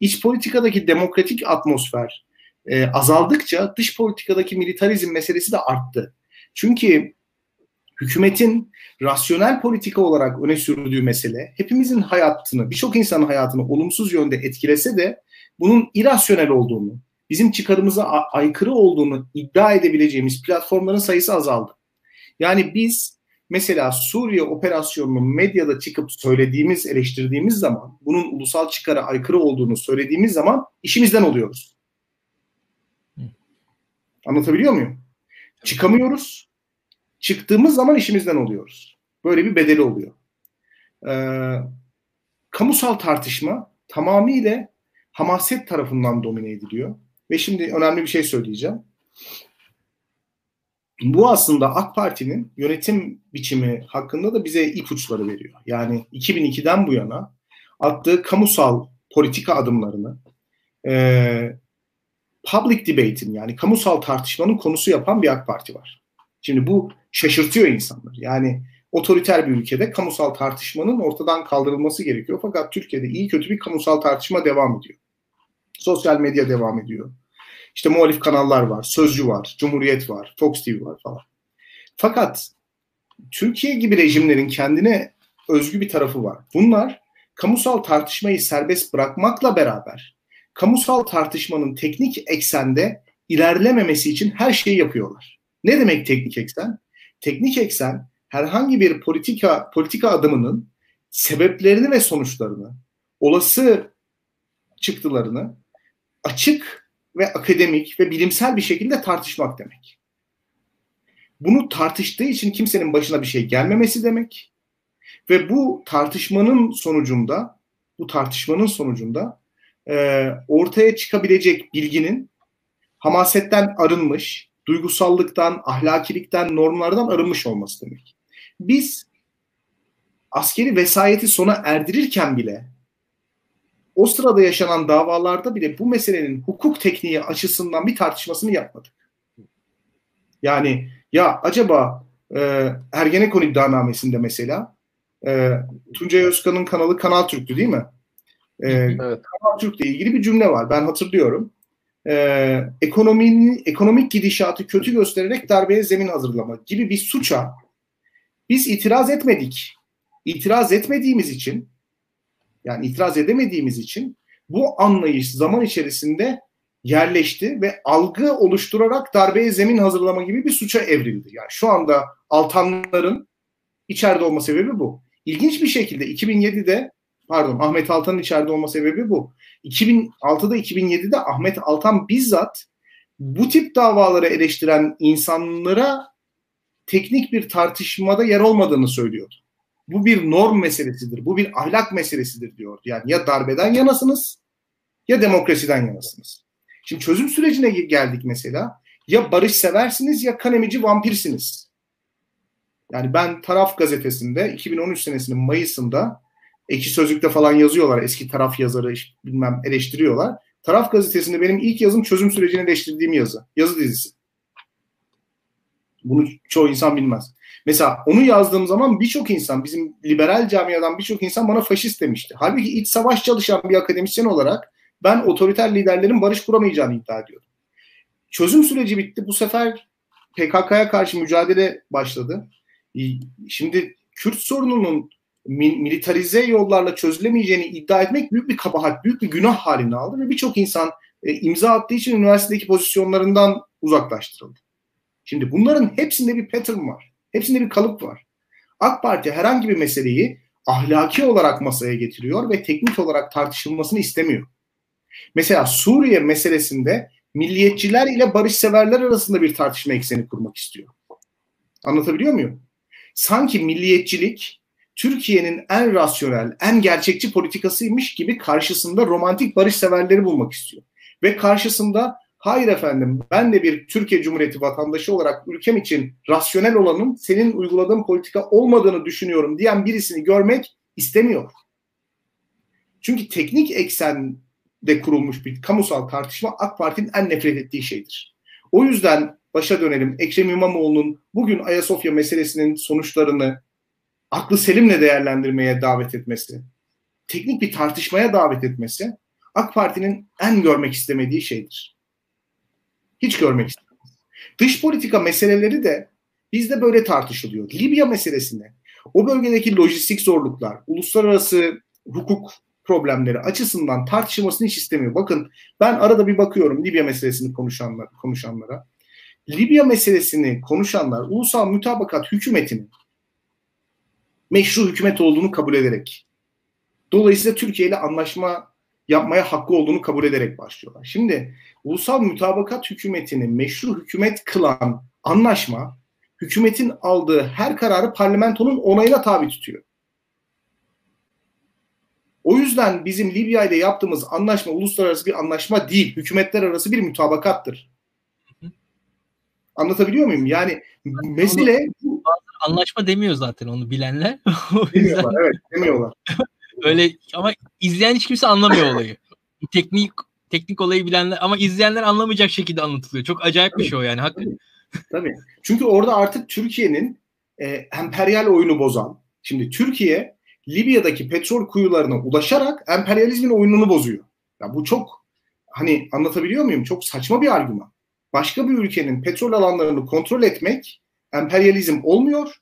iç politikadaki demokratik atmosfer e, azaldıkça dış politikadaki militarizm meselesi de arttı. Çünkü hükümetin rasyonel politika olarak öne sürdüğü mesele hepimizin hayatını, birçok insanın hayatını olumsuz yönde etkilese de bunun irasyonel olduğunu, bizim çıkarımıza aykırı olduğunu iddia edebileceğimiz platformların sayısı azaldı. Yani biz mesela Suriye operasyonunu medyada çıkıp söylediğimiz, eleştirdiğimiz zaman, bunun ulusal çıkara aykırı olduğunu söylediğimiz zaman işimizden oluyoruz. Anlatabiliyor muyum? Çıkamıyoruz. Çıktığımız zaman işimizden oluyoruz. Böyle bir bedeli oluyor. Ee, kamusal tartışma tamamıyla hamaset tarafından domine ediliyor. Ve şimdi önemli bir şey söyleyeceğim. Bu aslında AK Parti'nin yönetim biçimi hakkında da bize ipuçları veriyor. Yani 2002'den bu yana attığı kamusal politika adımlarını e, public debate'in yani kamusal tartışmanın konusu yapan bir AK Parti var. Şimdi bu şaşırtıyor insanları. Yani otoriter bir ülkede kamusal tartışmanın ortadan kaldırılması gerekiyor. Fakat Türkiye'de iyi kötü bir kamusal tartışma devam ediyor. Sosyal medya devam ediyor. İşte muhalif kanallar var, Sözcü var, Cumhuriyet var, Fox TV var falan. Fakat Türkiye gibi rejimlerin kendine özgü bir tarafı var. Bunlar kamusal tartışmayı serbest bırakmakla beraber kamusal tartışmanın teknik eksende ilerlememesi için her şeyi yapıyorlar. Ne demek teknik eksen? Teknik eksen herhangi bir politika politika adımının sebeplerini ve sonuçlarını, olası çıktılarını açık ve akademik ve bilimsel bir şekilde tartışmak demek. Bunu tartıştığı için kimsenin başına bir şey gelmemesi demek. Ve bu tartışmanın sonucunda bu tartışmanın sonucunda e, ortaya çıkabilecek bilginin hamasetten arınmış, duygusallıktan, ahlakilikten, normlardan arınmış olması demek. Biz askeri vesayeti sona erdirirken bile o sırada yaşanan davalarda bile bu meselenin hukuk tekniği açısından bir tartışmasını yapmadık. Yani ya acaba e, Ergenekon iddianamesinde mesela e, Tuncay Özkan'ın kanalı Kanal Türk'tü değil mi? E, evet. Kanal Türk'le ilgili bir cümle var. Ben hatırlıyorum. E, ekonominin ekonomik gidişatı kötü göstererek darbeye zemin hazırlama gibi bir suça biz itiraz etmedik. İtiraz etmediğimiz için yani itiraz edemediğimiz için bu anlayış zaman içerisinde yerleşti ve algı oluşturarak darbeye zemin hazırlama gibi bir suça evrildi. Yani şu anda Altanların içeride olma sebebi bu. İlginç bir şekilde 2007'de pardon Ahmet Altan'ın içeride olma sebebi bu. 2006'da 2007'de Ahmet Altan bizzat bu tip davaları eleştiren insanlara teknik bir tartışmada yer olmadığını söylüyordu. Bu bir norm meselesidir, bu bir ahlak meselesidir diyordu. Yani ya darbeden yanasınız ya demokrasiden yanasınız. Şimdi çözüm sürecine geldik mesela. Ya barış seversiniz ya kanemici vampirsiniz. Yani ben Taraf gazetesinde 2013 senesinin Mayıs'ında Ekşi Sözlük'te falan yazıyorlar. Eski taraf yazarı bilmem eleştiriyorlar. Taraf gazetesinde benim ilk yazım çözüm sürecini eleştirdiğim yazı. Yazı dizisi. Bunu çoğu insan bilmez. Mesela onu yazdığım zaman birçok insan, bizim liberal camiadan birçok insan bana faşist demişti. Halbuki iç savaş çalışan bir akademisyen olarak ben otoriter liderlerin barış kuramayacağını iddia ediyorum. Çözüm süreci bitti. Bu sefer PKK'ya karşı mücadele başladı. Şimdi Kürt sorununun militarize yollarla çözülemeyeceğini iddia etmek büyük bir kabahat, büyük bir günah haline aldı ve birçok insan e, imza attığı için üniversitedeki pozisyonlarından uzaklaştırıldı. Şimdi bunların hepsinde bir pattern var. Hepsinde bir kalıp var. AK Parti herhangi bir meseleyi ahlaki olarak masaya getiriyor ve teknik olarak tartışılmasını istemiyor. Mesela Suriye meselesinde milliyetçiler ile barışseverler arasında bir tartışma ekseni kurmak istiyor. Anlatabiliyor muyum? Sanki milliyetçilik Türkiye'nin en rasyonel, en gerçekçi politikasıymış gibi karşısında romantik barışseverleri bulmak istiyor. Ve karşısında hayır efendim ben de bir Türkiye Cumhuriyeti vatandaşı olarak ülkem için rasyonel olanın senin uyguladığın politika olmadığını düşünüyorum diyen birisini görmek istemiyor. Çünkü teknik eksen de kurulmuş bir kamusal tartışma AK Parti'nin en nefret ettiği şeydir. O yüzden başa dönelim. Ekrem İmamoğlu'nun bugün Ayasofya meselesinin sonuçlarını aklı selimle değerlendirmeye davet etmesi, teknik bir tartışmaya davet etmesi AK Parti'nin en görmek istemediği şeydir. Hiç görmek istemez. Dış politika meseleleri de bizde böyle tartışılıyor. Libya meselesinde o bölgedeki lojistik zorluklar, uluslararası hukuk problemleri açısından tartışılmasını hiç istemiyor. Bakın ben arada bir bakıyorum Libya meselesini konuşanlar, konuşanlara. Libya meselesini konuşanlar ulusal mütabakat hükümetinin meşru hükümet olduğunu kabul ederek dolayısıyla Türkiye ile anlaşma yapmaya hakkı olduğunu kabul ederek başlıyorlar. Şimdi ulusal mütabakat hükümetini meşru hükümet kılan anlaşma hükümetin aldığı her kararı parlamentonun onayına tabi tutuyor. O yüzden bizim Libya ile yaptığımız anlaşma uluslararası bir anlaşma değil. Hükümetler arası bir mütabakattır. Anlatabiliyor muyum? Yani mesele anlaşma demiyor zaten onu bilenler. Demiyorlar evet demiyorlar. Öyle ama izleyen hiç kimse anlamıyor olayı. teknik teknik olayı bilenler ama izleyenler anlamayacak şekilde anlatılıyor. Çok acayip bir şey o yani. Haklı. Tabii. Çünkü orada artık Türkiye'nin e, emperyal oyunu bozan. Şimdi Türkiye Libya'daki petrol kuyularına ulaşarak emperyalizmin oyununu bozuyor. Ya bu çok hani anlatabiliyor muyum? Çok saçma bir argüman. Başka bir ülkenin petrol alanlarını kontrol etmek emperyalizm olmuyor.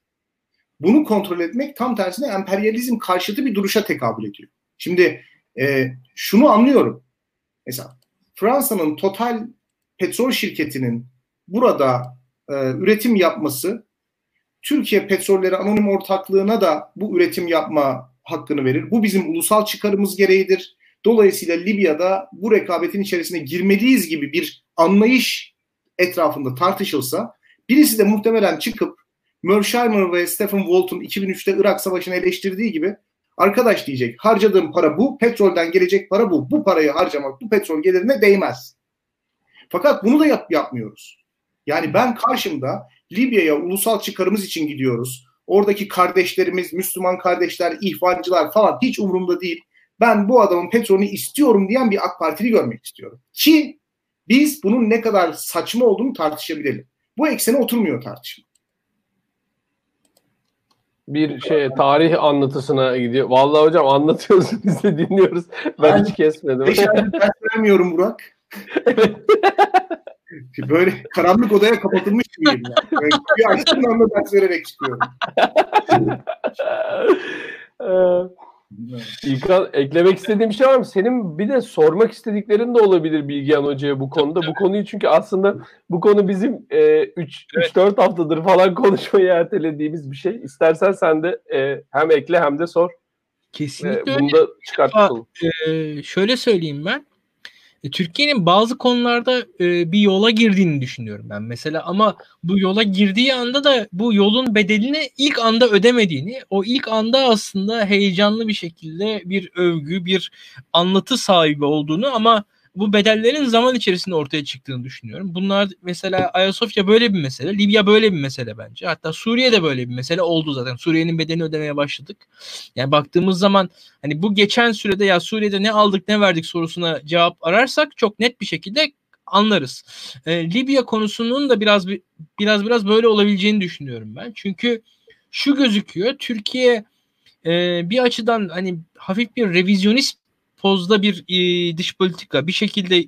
Bunu kontrol etmek tam tersine emperyalizm karşıtı bir duruşa tekabül ediyor. Şimdi e, şunu anlıyorum. Mesela Fransa'nın Total petrol şirketinin burada e, üretim yapması Türkiye Petrolleri Anonim Ortaklığı'na da bu üretim yapma hakkını verir. Bu bizim ulusal çıkarımız gereğidir. Dolayısıyla Libya'da bu rekabetin içerisine girmeliyiz gibi bir anlayış etrafında tartışılsa birisi de muhtemelen çıkıp Mersheimer ve Stephen Walton 2003'te Irak Savaşı'nı eleştirdiği gibi arkadaş diyecek harcadığım para bu, petrolden gelecek para bu. Bu parayı harcamak bu petrol gelirine değmez. Fakat bunu da yap yapmıyoruz. Yani ben karşımda Libya'ya ulusal çıkarımız için gidiyoruz. Oradaki kardeşlerimiz, Müslüman kardeşler, ihvancılar falan hiç umurumda değil. Ben bu adamın petrolünü istiyorum diyen bir AK Partili görmek istiyorum. Ki biz bunun ne kadar saçma olduğunu tartışabilelim. Bu eksene oturmuyor tartışma. Bir şey tarih anlatısına gidiyor. Vallahi hocam anlatıyorsun biz de dinliyoruz. Ben, ben hiç kesmedim. Beş aydır ders veremiyorum Burak. Böyle karanlık odaya kapatılmış gibiyim. Yani. Bir açtığın anda ders vererek çıkıyorum. İlkan eklemek istediğim bir şey var mı? Senin bir de sormak istediklerin de olabilir Bilgehan Hoca'ya bu konuda. Bu konuyu çünkü aslında bu konu bizim 3-4 e, evet. haftadır falan konuşmayı ertelediğimiz bir şey. İstersen sen de e, hem ekle hem de sor. Kesinlikle e, Bunu da çıkartalım. E, şöyle söyleyeyim ben. E, Türkiye'nin bazı konularda e, bir yola girdiğini düşünüyorum ben mesela ama bu yola girdiği anda da bu yolun bedelini ilk anda ödemediğini, o ilk anda aslında heyecanlı bir şekilde bir övgü, bir anlatı sahibi olduğunu ama bu bedellerin zaman içerisinde ortaya çıktığını düşünüyorum. Bunlar mesela Ayasofya böyle bir mesele, Libya böyle bir mesele bence. Hatta Suriye de böyle bir mesele oldu zaten. Suriye'nin bedelini ödemeye başladık. Yani baktığımız zaman hani bu geçen sürede ya Suriye'de ne aldık ne verdik sorusuna cevap ararsak çok net bir şekilde anlarız. Ee, Libya konusunun da biraz biraz biraz böyle olabileceğini düşünüyorum ben. Çünkü şu gözüküyor Türkiye e, bir açıdan hani hafif bir revizyonist pozda bir e, dış politika bir şekilde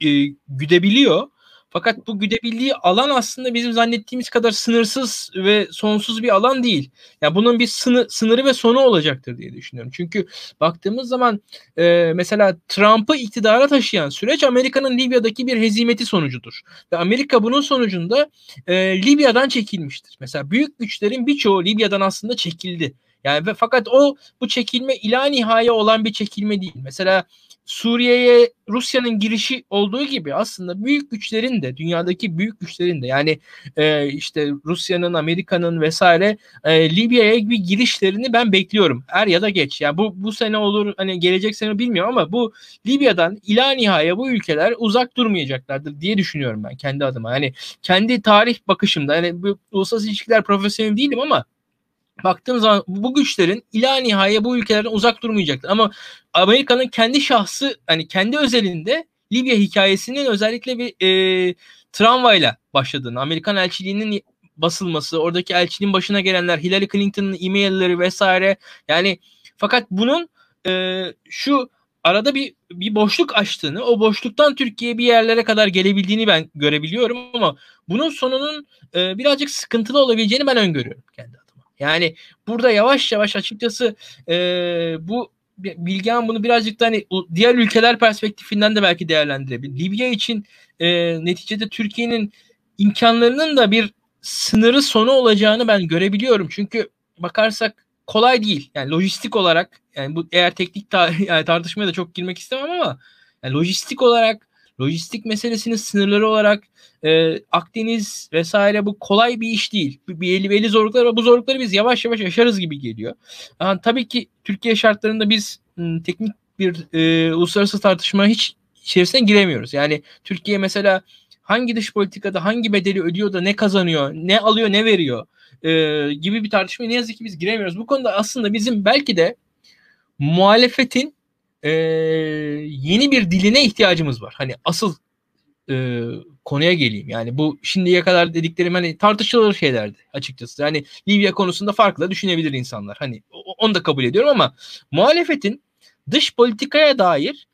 e, güdebiliyor. Fakat bu güdebildiği alan aslında bizim zannettiğimiz kadar sınırsız ve sonsuz bir alan değil. Ya yani bunun bir sınır, sınırı ve sonu olacaktır diye düşünüyorum. Çünkü baktığımız zaman e, mesela Trump'ı iktidara taşıyan süreç Amerika'nın Libya'daki bir hezimeti sonucudur. Ve Amerika bunun sonucunda e, Libya'dan çekilmiştir. Mesela büyük güçlerin birçoğu Libya'dan aslında çekildi. Yani ve fakat o bu çekilme ila nihaya olan bir çekilme değil. Mesela Suriye'ye Rusya'nın girişi olduğu gibi aslında büyük güçlerin de dünyadaki büyük güçlerin de yani e, işte Rusya'nın, Amerika'nın vesaire e, Libya'ya bir girişlerini ben bekliyorum. Er ya da geç. Yani bu bu sene olur hani gelecek sene bilmiyorum ama bu Libya'dan ila nihaya bu ülkeler uzak durmayacaklardır diye düşünüyorum ben kendi adıma. Yani kendi tarih bakışımda yani bu uluslararası ilişkiler profesyonel değilim ama baktığım zaman bu güçlerin ila nihaya bu ülkelerden uzak durmayacaktır. Ama Amerika'nın kendi şahsı hani kendi özelinde Libya hikayesinin özellikle bir e, tramvayla başladığını, Amerikan elçiliğinin basılması, oradaki elçiliğin başına gelenler, Hillary Clinton'ın e-mailleri vesaire yani fakat bunun e, şu arada bir bir boşluk açtığını, o boşluktan Türkiye bir yerlere kadar gelebildiğini ben görebiliyorum ama bunun sonunun e, birazcık sıkıntılı olabileceğini ben öngörüyorum kendi yani burada yavaş yavaş açıkçası e, bu Bilgehan bunu birazcık da hani diğer ülkeler perspektifinden de belki değerlendirebilir. Libya için e, neticede Türkiye'nin imkanlarının da bir sınırı sonu olacağını ben görebiliyorum. Çünkü bakarsak kolay değil. Yani lojistik olarak yani bu eğer teknik ta yani tartışmaya da çok girmek istemem ama yani lojistik olarak lojistik meselesinin sınırları olarak e, Akdeniz vesaire bu kolay bir iş değil. Belli, belli zorluklar var. Bu zorlukları biz yavaş yavaş aşarız gibi geliyor. Yani, tabii ki Türkiye şartlarında biz m, teknik bir e, uluslararası tartışma hiç içerisine giremiyoruz. Yani Türkiye mesela hangi dış politikada hangi bedeli ödüyor da ne kazanıyor, ne alıyor, ne veriyor e, gibi bir tartışmaya ne yazık ki biz giremiyoruz. Bu konuda aslında bizim belki de muhalefetin e, yeni bir diline ihtiyacımız var. Hani asıl e, konuya geleyim. Yani bu şimdiye kadar dediklerim hani tartışılır şeylerdi açıkçası. Yani Libya konusunda farklı düşünebilir insanlar. Hani onu da kabul ediyorum ama muhalefetin dış politikaya dair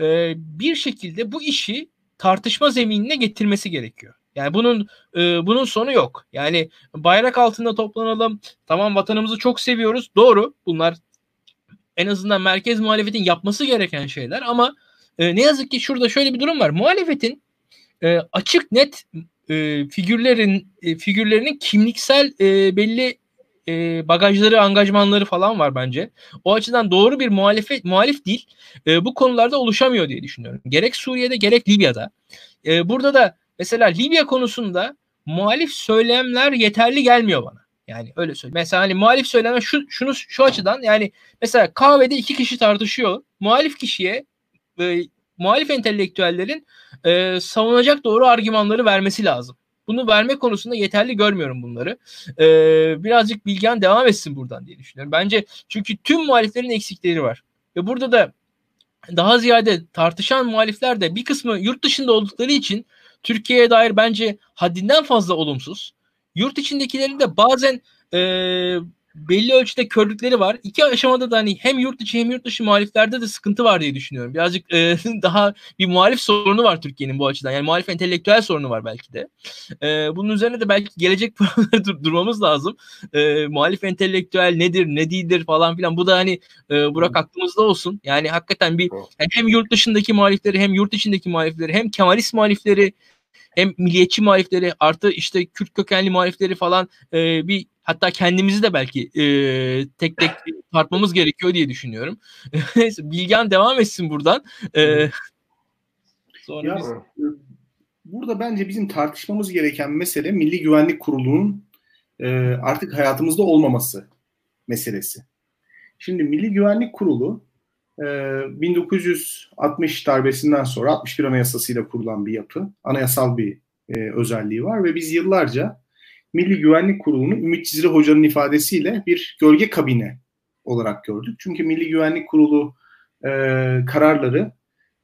e, bir şekilde bu işi tartışma zeminine getirmesi gerekiyor. Yani bunun e, bunun sonu yok. Yani bayrak altında toplanalım. Tamam vatanımızı çok seviyoruz. Doğru. Bunlar en azından merkez muhalefetin yapması gereken şeyler ama e, ne yazık ki şurada şöyle bir durum var. Muhalefetin e, açık net e, figürlerin e, figürlerinin kimliksel e, belli e, bagajları, angajmanları falan var bence. O açıdan doğru bir muhalefet muhalif değil. E, bu konularda oluşamıyor diye düşünüyorum. Gerek Suriye'de gerek Libya'da. E, burada da mesela Libya konusunda muhalif söylemler yeterli gelmiyor bana. Yani öyle söyleyeyim. Mesela hani muhalif söylemler şu şunu şu açıdan yani mesela kahvede iki kişi tartışıyor. Muhalif kişiye e, muhalif entelektüellerin e, savunacak doğru argümanları vermesi lazım. Bunu verme konusunda yeterli görmüyorum bunları. Ee, birazcık Bilgehan devam etsin buradan diye düşünüyorum. Bence çünkü tüm muhaliflerin eksikleri var. Ve burada da daha ziyade tartışan muhalifler de bir kısmı yurt dışında oldukları için Türkiye'ye dair bence haddinden fazla olumsuz. Yurt içindekilerin de bazen e, belli ölçüde körlükleri var. İki aşamada da hani hem yurt içi hem yurt dışı muhaliflerde de sıkıntı var diye düşünüyorum. Birazcık e, daha bir muhalif sorunu var Türkiye'nin bu açıdan. Yani muhalif entelektüel sorunu var belki de. E, bunun üzerine de belki gelecek dur- durmamız lazım. E, muhalif entelektüel nedir, ne değildir falan filan. Bu da hani e, Burak aklımızda olsun. Yani hakikaten bir yani hem yurt dışındaki muhalifleri hem yurt içindeki muhalifleri hem Kemalist muhalifleri hem milliyetçi muhalifleri artı işte Kürt kökenli muhalifleri falan e, bir hatta kendimizi de belki e, tek tek tartmamız gerekiyor diye düşünüyorum. Neyse Bilgen devam etsin buradan. E, sonra ya, biz... Burada bence bizim tartışmamız gereken mesele Milli Güvenlik Kurulu'nun e, artık hayatımızda olmaması meselesi. Şimdi Milli Güvenlik Kurulu 1960 ee, darbesinden sonra 61 Anayasası'yla kurulan bir yapı. Anayasal bir e, özelliği var ve biz yıllarca Milli Güvenlik Kurulu'nu Ümit Cizre Hoca'nın ifadesiyle bir gölge kabine olarak gördük. Çünkü Milli Güvenlik Kurulu e, kararları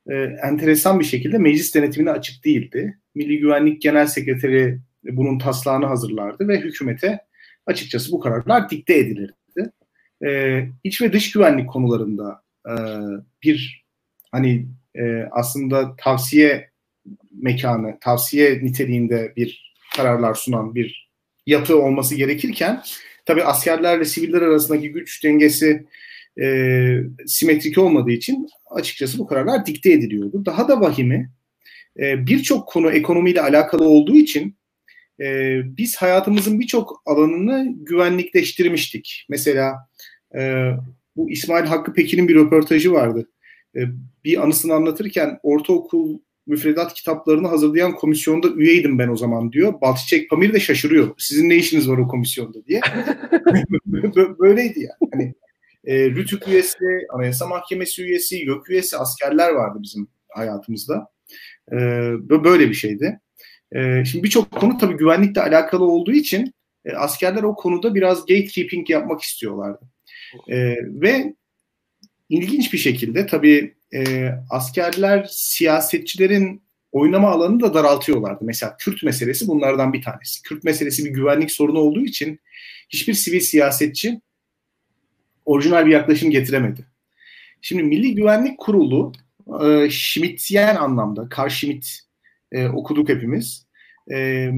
e, enteresan bir şekilde meclis denetimine açık değildi. Milli Güvenlik Genel Sekreteri bunun taslağını hazırlardı ve hükümete açıkçası bu kararlar dikte edilirdi. E, iç ve dış güvenlik konularında e, bir hani e, aslında tavsiye mekanı, tavsiye niteliğinde bir kararlar sunan bir yapı olması gerekirken tabi askerlerle siviller arasındaki güç dengesi e, simetrik olmadığı için açıkçası bu kararlar dikte ediliyordu. Daha da vahimi e, birçok konu ekonomiyle alakalı olduğu için e, biz hayatımızın birçok alanını güvenlikleştirmiştik. Mesela e, bu İsmail Hakkı Pekin'in bir röportajı vardı. E, bir anısını anlatırken ortaokul müfredat kitaplarını hazırlayan komisyonda üyeydim ben o zaman diyor. Balçiçek Pamir de şaşırıyor. Sizin ne işiniz var o komisyonda diye. Böyleydi yani. Hani, e, Rütük üyesi, Anayasa Mahkemesi üyesi, YÖK üyesi askerler vardı bizim hayatımızda. E, böyle bir şeydi. E, şimdi birçok konu tabii güvenlikle alakalı olduğu için e, askerler o konuda biraz gatekeeping yapmak istiyorlardı. E, ve ilginç bir şekilde tabii e, askerler siyasetçilerin oynama alanını da daraltıyorlardı. Mesela Kürt meselesi bunlardan bir tanesi. Kürt meselesi bir güvenlik sorunu olduğu için hiçbir sivil siyasetçi orijinal bir yaklaşım getiremedi. Şimdi Milli Güvenlik Kurulu e, Schmittiyen anlamda, Karl Schmitt e, okuduk hepimiz. E,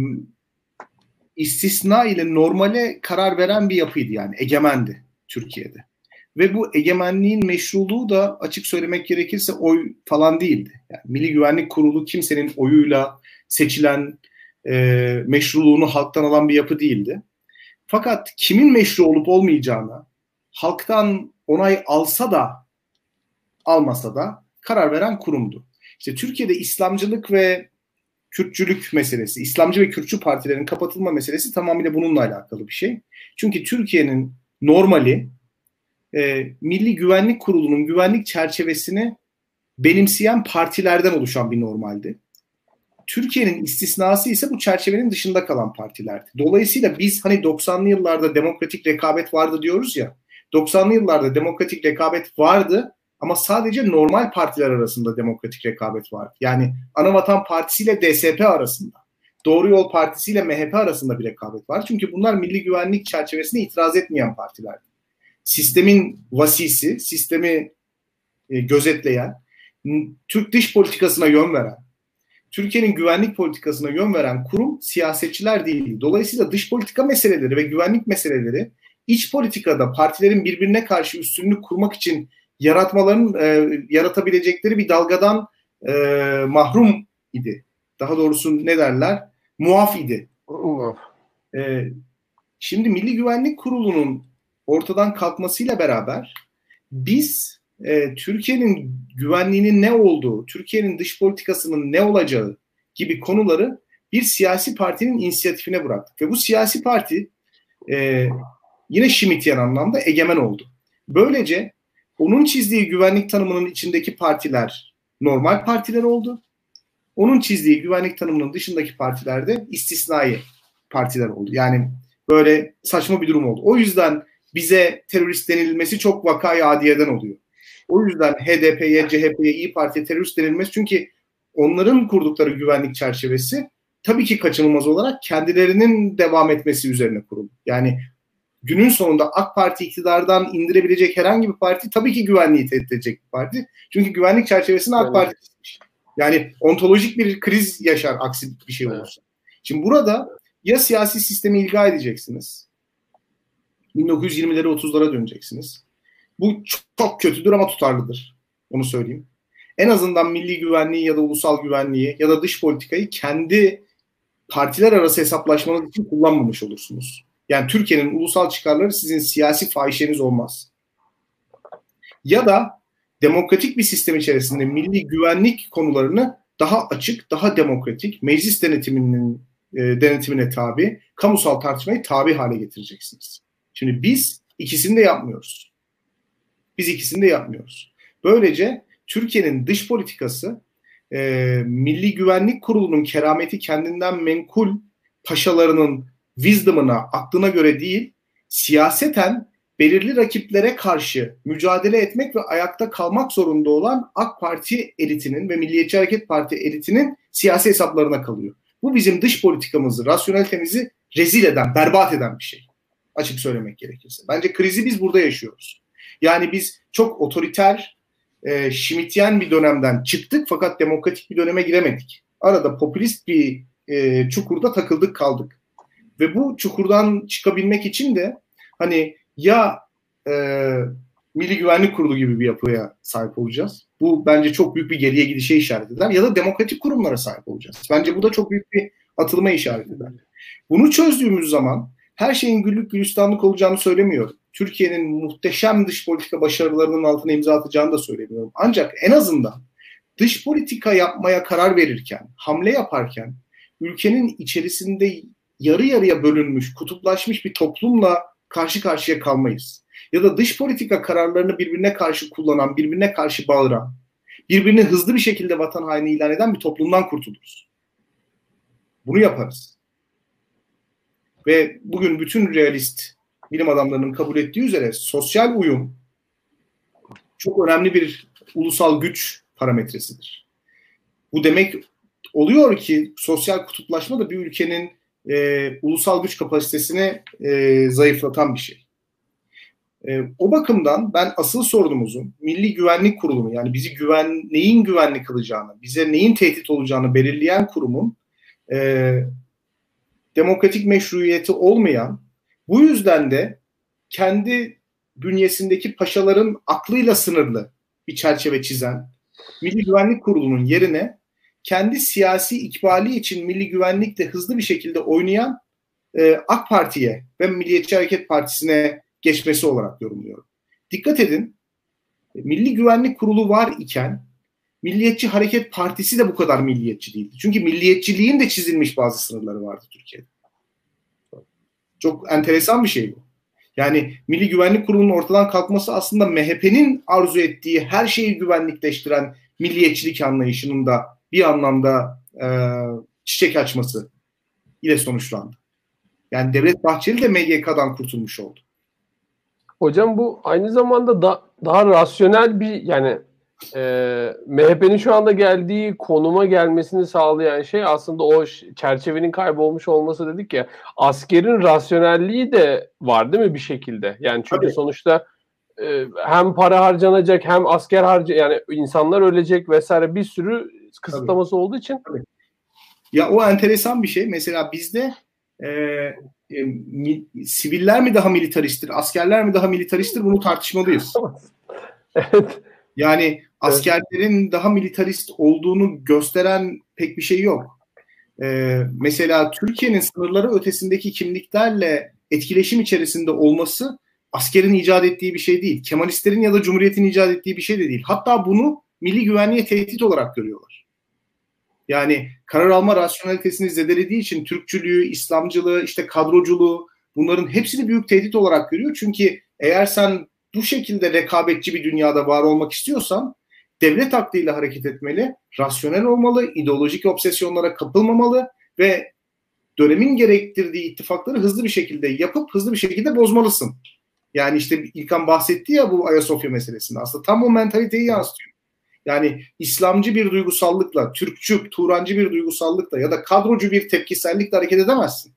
istisna ile normale karar veren bir yapıydı yani egemendi. Türkiye'de. Ve bu egemenliğin meşruluğu da açık söylemek gerekirse oy falan değildi. Yani Milli Güvenlik Kurulu kimsenin oyuyla seçilen e, meşruluğunu halktan alan bir yapı değildi. Fakat kimin meşru olup olmayacağına halktan onay alsa da almasa da karar veren kurumdu. İşte Türkiye'de İslamcılık ve Kürtçülük meselesi, İslamcı ve Kürtçü partilerin kapatılma meselesi tamamıyla bununla alakalı bir şey. Çünkü Türkiye'nin normali e, Milli Güvenlik Kurulu'nun güvenlik çerçevesini benimseyen partilerden oluşan bir normaldi. Türkiye'nin istisnası ise bu çerçevenin dışında kalan partilerdi. Dolayısıyla biz hani 90'lı yıllarda demokratik rekabet vardı diyoruz ya. 90'lı yıllarda demokratik rekabet vardı ama sadece normal partiler arasında demokratik rekabet vardı. Yani Anavatan Partisi ile DSP arasında, Doğru Yol Partisi ile MHP arasında bir rekabet var. Çünkü bunlar milli güvenlik çerçevesine itiraz etmeyen partilerdi sistemin vasisi, sistemi e, gözetleyen, Türk dış politikasına yön veren, Türkiye'nin güvenlik politikasına yön veren kurum siyasetçiler değil. Dolayısıyla dış politika meseleleri ve güvenlik meseleleri iç politikada partilerin birbirine karşı üstünlük kurmak için yaratmaların e, yaratabilecekleri bir dalgadan e, mahrum idi. Daha doğrusu ne derler? Muaf idi. E, şimdi Milli Güvenlik Kurulu'nun ortadan kalkmasıyla beraber biz e, Türkiye'nin güvenliğinin ne olduğu, Türkiye'nin dış politikasının ne olacağı gibi konuları bir siyasi partinin inisiyatifine bıraktık. Ve bu siyasi parti e, yine Schmittyen anlamda egemen oldu. Böylece onun çizdiği güvenlik tanımının içindeki partiler normal partiler oldu. Onun çizdiği güvenlik tanımının dışındaki partiler de istisnai partiler oldu. Yani böyle saçma bir durum oldu. O yüzden bize terörist denilmesi çok vakayı adiyeden oluyor. O yüzden HDP'ye, CHP'ye, İyi Parti'ye terörist denilmesi çünkü onların kurdukları güvenlik çerçevesi tabii ki kaçınılmaz olarak kendilerinin devam etmesi üzerine kurulu. Yani günün sonunda AK Parti iktidardan indirebilecek herhangi bir parti tabii ki güvenliği tehdit edecek bir parti. Çünkü güvenlik çerçevesinde AK Parti yani ontolojik bir kriz yaşar aksi bir şey olursa. Şimdi burada ya siyasi sistemi ilga edeceksiniz. 1920'lere 30'lara döneceksiniz. Bu çok kötüdür ama tutarlıdır. Onu söyleyeyim. En azından milli güvenliği ya da ulusal güvenliği ya da dış politikayı kendi partiler arası hesaplaşmanız için kullanmamış olursunuz. Yani Türkiye'nin ulusal çıkarları sizin siyasi fahişeniz olmaz. Ya da demokratik bir sistem içerisinde milli güvenlik konularını daha açık, daha demokratik, meclis denetiminin e, denetimine tabi, kamusal tartışmayı tabi hale getireceksiniz. Şimdi biz ikisini de yapmıyoruz. Biz ikisini de yapmıyoruz. Böylece Türkiye'nin dış politikası e, Milli Güvenlik Kurulu'nun kerameti kendinden menkul paşalarının wisdom'ına, aklına göre değil, siyaseten belirli rakiplere karşı mücadele etmek ve ayakta kalmak zorunda olan AK Parti elitinin ve Milliyetçi Hareket Parti elitinin siyasi hesaplarına kalıyor. Bu bizim dış politikamızı, rasyonelitemizi rezil eden, berbat eden bir şey. Açık söylemek gerekirse. Bence krizi biz burada yaşıyoruz. Yani biz çok otoriter, e, Schmittyen bir dönemden çıktık fakat demokratik bir döneme giremedik. Arada popülist bir e, çukurda takıldık kaldık. Ve bu çukurdan çıkabilmek için de hani ya e, Milli Güvenlik Kurulu gibi bir yapıya sahip olacağız. Bu bence çok büyük bir geriye gidişe işaret eder. Ya da demokratik kurumlara sahip olacağız. Bence bu da çok büyük bir atılma işaret eder. Bunu çözdüğümüz zaman her şeyin güllük gülistanlık olacağını söylemiyorum. Türkiye'nin muhteşem dış politika başarılarının altına imza atacağını da söylemiyorum. Ancak en azından dış politika yapmaya karar verirken, hamle yaparken ülkenin içerisinde yarı yarıya bölünmüş, kutuplaşmış bir toplumla karşı karşıya kalmayız. Ya da dış politika kararlarını birbirine karşı kullanan, birbirine karşı bağıran, birbirini hızlı bir şekilde vatan haini ilan eden bir toplumdan kurtuluruz. Bunu yaparız. Ve bugün bütün realist bilim adamlarının kabul ettiği üzere sosyal uyum çok önemli bir ulusal güç parametresidir. Bu demek oluyor ki sosyal kutuplaşma da bir ülkenin e, ulusal güç kapasitesini e, zayıflatan bir şey. E, o bakımdan ben asıl sorunumuzun Milli Güvenlik Kurulu'nu yani bizi güven neyin güvenlik kılacağını, bize neyin tehdit olacağını belirleyen kurumun e, demokratik meşruiyeti olmayan, bu yüzden de kendi bünyesindeki paşaların aklıyla sınırlı bir çerçeve çizen Milli Güvenlik Kurulu'nun yerine kendi siyasi ikbali için milli güvenlikte hızlı bir şekilde oynayan e, AK Parti'ye ve Milliyetçi Hareket Partisi'ne geçmesi olarak yorumluyorum. Dikkat edin, Milli Güvenlik Kurulu var iken Milliyetçi Hareket Partisi de bu kadar milliyetçi değildi. Çünkü milliyetçiliğin de çizilmiş bazı sınırları vardı Türkiye'de. Çok enteresan bir şey bu. Yani Milli Güvenlik Kurulu'nun ortadan kalkması aslında MHP'nin arzu ettiği her şeyi güvenlikleştiren milliyetçilik anlayışının da bir anlamda e, çiçek açması ile sonuçlandı. Yani Devlet Bahçeli de MGK'dan kurtulmuş oldu. Hocam bu aynı zamanda da, daha rasyonel bir yani e, MHP'nin şu anda geldiği konuma gelmesini sağlayan şey aslında o çerçevenin kaybolmuş olması dedik ya askerin rasyonelliği de var değil mi bir şekilde? Yani çünkü Tabii. sonuçta e, hem para harcanacak hem asker harca yani insanlar ölecek vesaire bir sürü kısıtlaması Tabii. olduğu için Ya o enteresan bir şey. Mesela bizde e, e, mi, siviller mi daha militaristtir, askerler mi daha militaristtir bunu tartışmalıyız. evet. Yani askerlerin evet. daha militarist olduğunu gösteren pek bir şey yok. Ee, mesela Türkiye'nin sınırları ötesindeki kimliklerle etkileşim içerisinde olması askerin icat ettiği bir şey değil. Kemalistlerin ya da Cumhuriyet'in icat ettiği bir şey de değil. Hatta bunu milli güvenliğe tehdit olarak görüyorlar. Yani karar alma rasyonelitesini zedelediği için Türkçülüğü, İslamcılığı, işte kadroculuğu bunların hepsini büyük tehdit olarak görüyor. Çünkü eğer sen bu şekilde rekabetçi bir dünyada var olmak istiyorsan devlet aklıyla hareket etmeli, rasyonel olmalı, ideolojik obsesyonlara kapılmamalı ve dönemin gerektirdiği ittifakları hızlı bir şekilde yapıp hızlı bir şekilde bozmalısın. Yani işte İlkan bahsetti ya bu Ayasofya meselesinde aslında tam o mentaliteyi yansıtıyor. Yani İslamcı bir duygusallıkla, Türkçü, Turancı bir duygusallıkla ya da kadrocu bir tepkisellikle hareket edemezsin.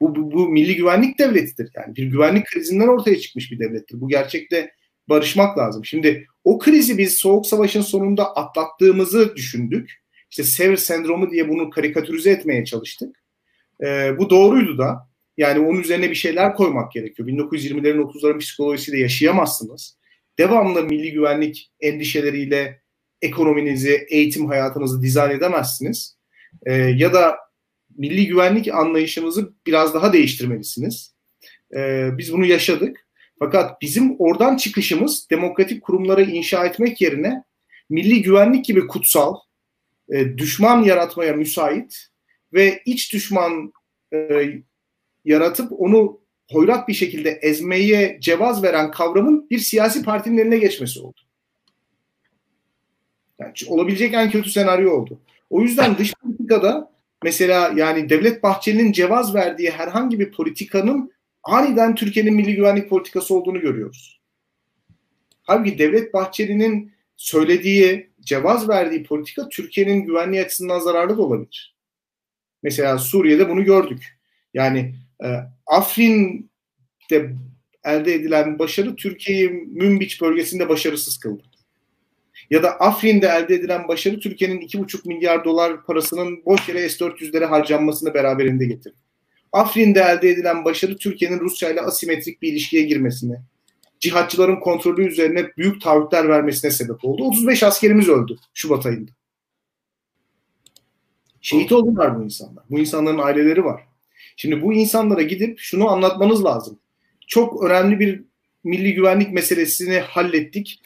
Bu, bu, bu milli güvenlik devletidir. Yani bir güvenlik krizinden ortaya çıkmış bir devlettir. Bu gerçekte barışmak lazım. Şimdi o krizi biz Soğuk Savaş'ın sonunda atlattığımızı düşündük. İşte Sevr sendromu diye bunu karikatürize etmeye çalıştık. Ee, bu doğruydu da. Yani onun üzerine bir şeyler koymak gerekiyor. 1920'lerin 30'ların psikolojisiyle yaşayamazsınız. Devamlı milli güvenlik endişeleriyle ekonominizi, eğitim hayatınızı dizayn edemezsiniz. Ee, ya da milli güvenlik anlayışınızı biraz daha değiştirmelisiniz. Ee, biz bunu yaşadık. Fakat bizim oradan çıkışımız demokratik kurumları inşa etmek yerine milli güvenlik gibi kutsal, e, düşman yaratmaya müsait ve iç düşman e, yaratıp onu hoyrat bir şekilde ezmeye cevaz veren kavramın bir siyasi partinin eline geçmesi oldu. Yani olabilecek en kötü senaryo oldu. O yüzden dış politikada mesela yani Devlet Bahçeli'nin cevaz verdiği herhangi bir politikanın aniden Türkiye'nin milli güvenlik politikası olduğunu görüyoruz. Halbuki Devlet Bahçeli'nin söylediği, cevaz verdiği politika Türkiye'nin güvenliği açısından zararlı da olabilir. Mesela Suriye'de bunu gördük. Yani Afrin'de elde edilen başarı Türkiye'yi Münbiç bölgesinde başarısız kıldı. Ya da Afrin'de elde edilen başarı Türkiye'nin 2,5 milyar dolar parasının boş yere S-400'lere harcanmasını beraberinde getirdi. Afrin'de elde edilen başarı Türkiye'nin Rusya ile asimetrik bir ilişkiye girmesine, cihatçıların kontrolü üzerine büyük taahhütler vermesine sebep oldu. 35 askerimiz öldü Şubat ayında. Şehit oldular bu insanlar. Bu insanların aileleri var. Şimdi bu insanlara gidip şunu anlatmanız lazım. Çok önemli bir milli güvenlik meselesini hallettik.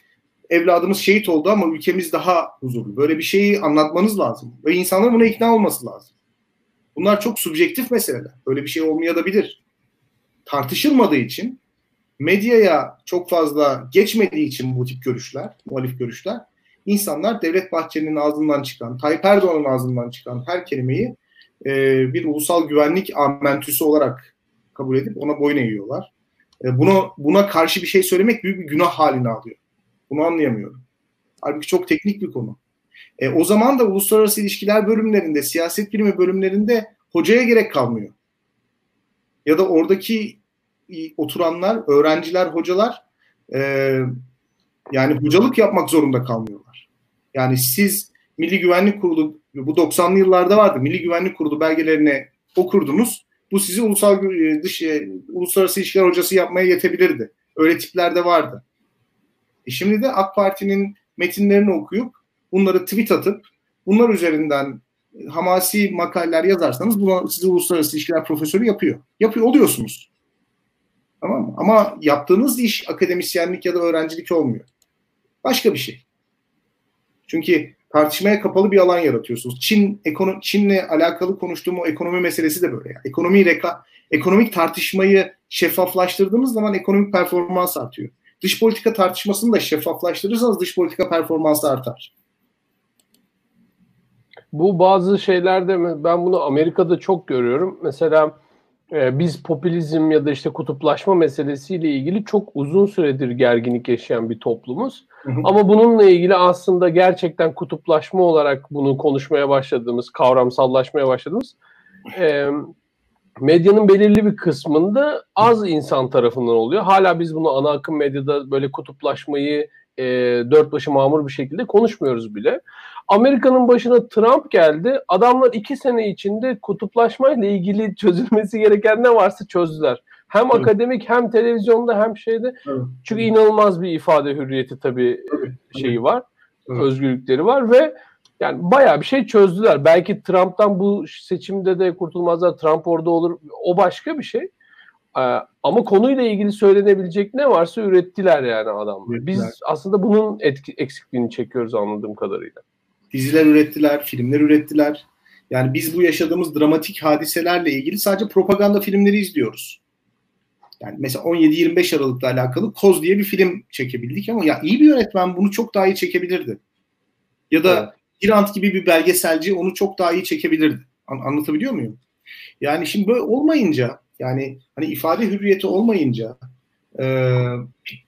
Evladımız şehit oldu ama ülkemiz daha huzurlu. Böyle bir şeyi anlatmanız lazım. Ve insanların buna ikna olması lazım. Bunlar çok subjektif meseleler. Böyle bir şey olmayabilir. Tartışılmadığı için medyaya çok fazla geçmediği için bu tip görüşler, muhalif görüşler, insanlar Devlet Bahçeli'nin ağzından çıkan, Tayyip Erdoğan'ın ağzından çıkan her kelimeyi e, bir ulusal güvenlik amentüsü olarak kabul edip ona boyun eğiyorlar. E, buna, buna karşı bir şey söylemek büyük bir günah haline alıyor. Bunu anlayamıyorum. Halbuki çok teknik bir konu. E, o zaman da uluslararası ilişkiler bölümlerinde, siyaset bilimi bölümlerinde hocaya gerek kalmıyor. Ya da oradaki oturanlar, öğrenciler, hocalar e, yani hocalık yapmak zorunda kalmıyorlar. Yani siz Milli Güvenlik Kurulu bu 90'lı yıllarda vardı. Milli Güvenlik Kurulu belgelerini okurdunuz. Bu sizi ulusal e, dış e, uluslararası ilişkiler hocası yapmaya yetebilirdi. Öyle tipler de vardı. E şimdi de AK Parti'nin metinlerini okuyup bunları tweet atıp bunlar üzerinden hamasi makaleler yazarsanız bunu sizi uluslararası ilişkiler profesörü yapıyor. Yapıyor oluyorsunuz. Tamam mı? Ama yaptığınız iş akademisyenlik ya da öğrencilik olmuyor. Başka bir şey. Çünkü tartışmaya kapalı bir alan yaratıyorsunuz. Çin ekono Çin'le alakalı konuştuğum o ekonomi meselesi de böyle. Yani. Ekonomi reka ekonomik tartışmayı şeffaflaştırdığımız zaman ekonomik performans artıyor. Dış politika tartışmasını da şeffaflaştırırsanız dış politika performansı artar. Bu bazı şeylerde ben bunu Amerika'da çok görüyorum. Mesela e, biz popülizm ya da işte kutuplaşma meselesiyle ilgili çok uzun süredir gerginlik yaşayan bir toplumuz. Hı hı. Ama bununla ilgili aslında gerçekten kutuplaşma olarak bunu konuşmaya başladığımız, kavramsallaşmaya başladığımız e, medyanın belirli bir kısmında az insan tarafından oluyor. Hala biz bunu ana akım medyada böyle kutuplaşmayı e, dört başı mamur bir şekilde konuşmuyoruz bile. Amerika'nın başına Trump geldi. Adamlar iki sene içinde kutuplaşmayla ilgili çözülmesi gereken ne varsa çözdüler. Hem evet. akademik hem televizyonda hem şeyde. Evet. Çünkü inanılmaz bir ifade hürriyeti tabii evet. şeyi var. Evet. Özgürlükleri var ve yani bayağı bir şey çözdüler. Belki Trump'tan bu seçimde de kurtulmazlar. Trump orada olur. O başka bir şey. Ee, ama konuyla ilgili söylenebilecek ne varsa ürettiler yani adamlar. Biz aslında bunun etki, eksikliğini çekiyoruz anladığım kadarıyla. Diziler ürettiler, filmler ürettiler. Yani biz bu yaşadığımız dramatik hadiselerle ilgili sadece propaganda filmleri izliyoruz. Yani mesela 17-25 Aralık'la alakalı Koz diye bir film çekebildik ama ya iyi bir yönetmen bunu çok daha iyi çekebilirdi. Ya da evet. Grant gibi bir belgeselci onu çok daha iyi çekebilirdi. An- anlatabiliyor muyum? Yani şimdi böyle olmayınca yani hani ifade hürriyeti olmayınca e,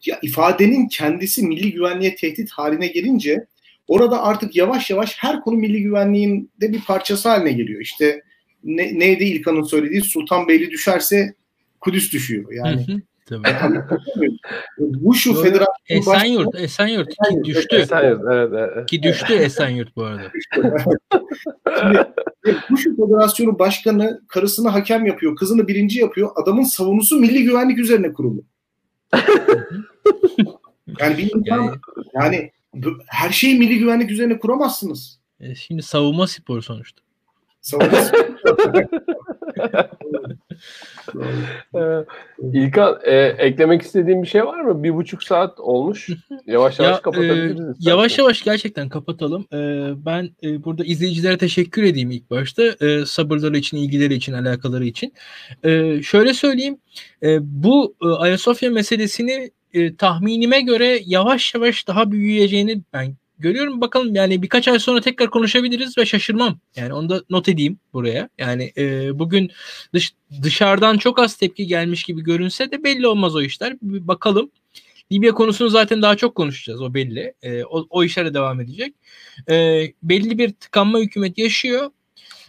ya ifadenin kendisi milli güvenliğe tehdit haline gelince orada artık yavaş yavaş her konu milli güvenliğin de bir parçası haline geliyor. İşte ne, neydi İlkan'ın söylediği Sultanbeyli düşerse Kudüs düşüyor. Yani Tabii. bu şu federasyon Esenyurt, başka... Esenyurt ki düştü. Esenyurt, evet, evet. Ki düştü Esenyurt bu arada. Şimdi, bu şu federasyonu başkanı karısını hakem yapıyor, kızını birinci yapıyor. Adamın savunusu milli güvenlik üzerine kurulu. yani bir insan, yani, yani her şeyi milli güvenlik üzerine kuramazsınız. E, şimdi savunma sporu sonuçta. Savunma sporu. İlkan e, eklemek istediğim bir şey var mı? Bir buçuk saat olmuş. Yavaş yavaş ya, kapatabiliriz. E, yavaş yavaş gerçekten kapatalım. E, ben e, burada izleyicilere teşekkür edeyim ilk başta. E, sabırları için, ilgileri için, alakaları için. E, şöyle söyleyeyim. E, bu e, Ayasofya meselesini e, tahminime göre yavaş yavaş daha büyüyeceğini ben görüyorum. Bakalım yani birkaç ay sonra tekrar konuşabiliriz ve şaşırmam. Yani onu da not edeyim buraya. Yani e, bugün dış, dışarıdan çok az tepki gelmiş gibi görünse de belli olmaz o işler. Bir bakalım. Libya konusunu zaten daha çok konuşacağız o belli. E, o, o işlere devam edecek. E, belli bir tıkanma hükümet yaşıyor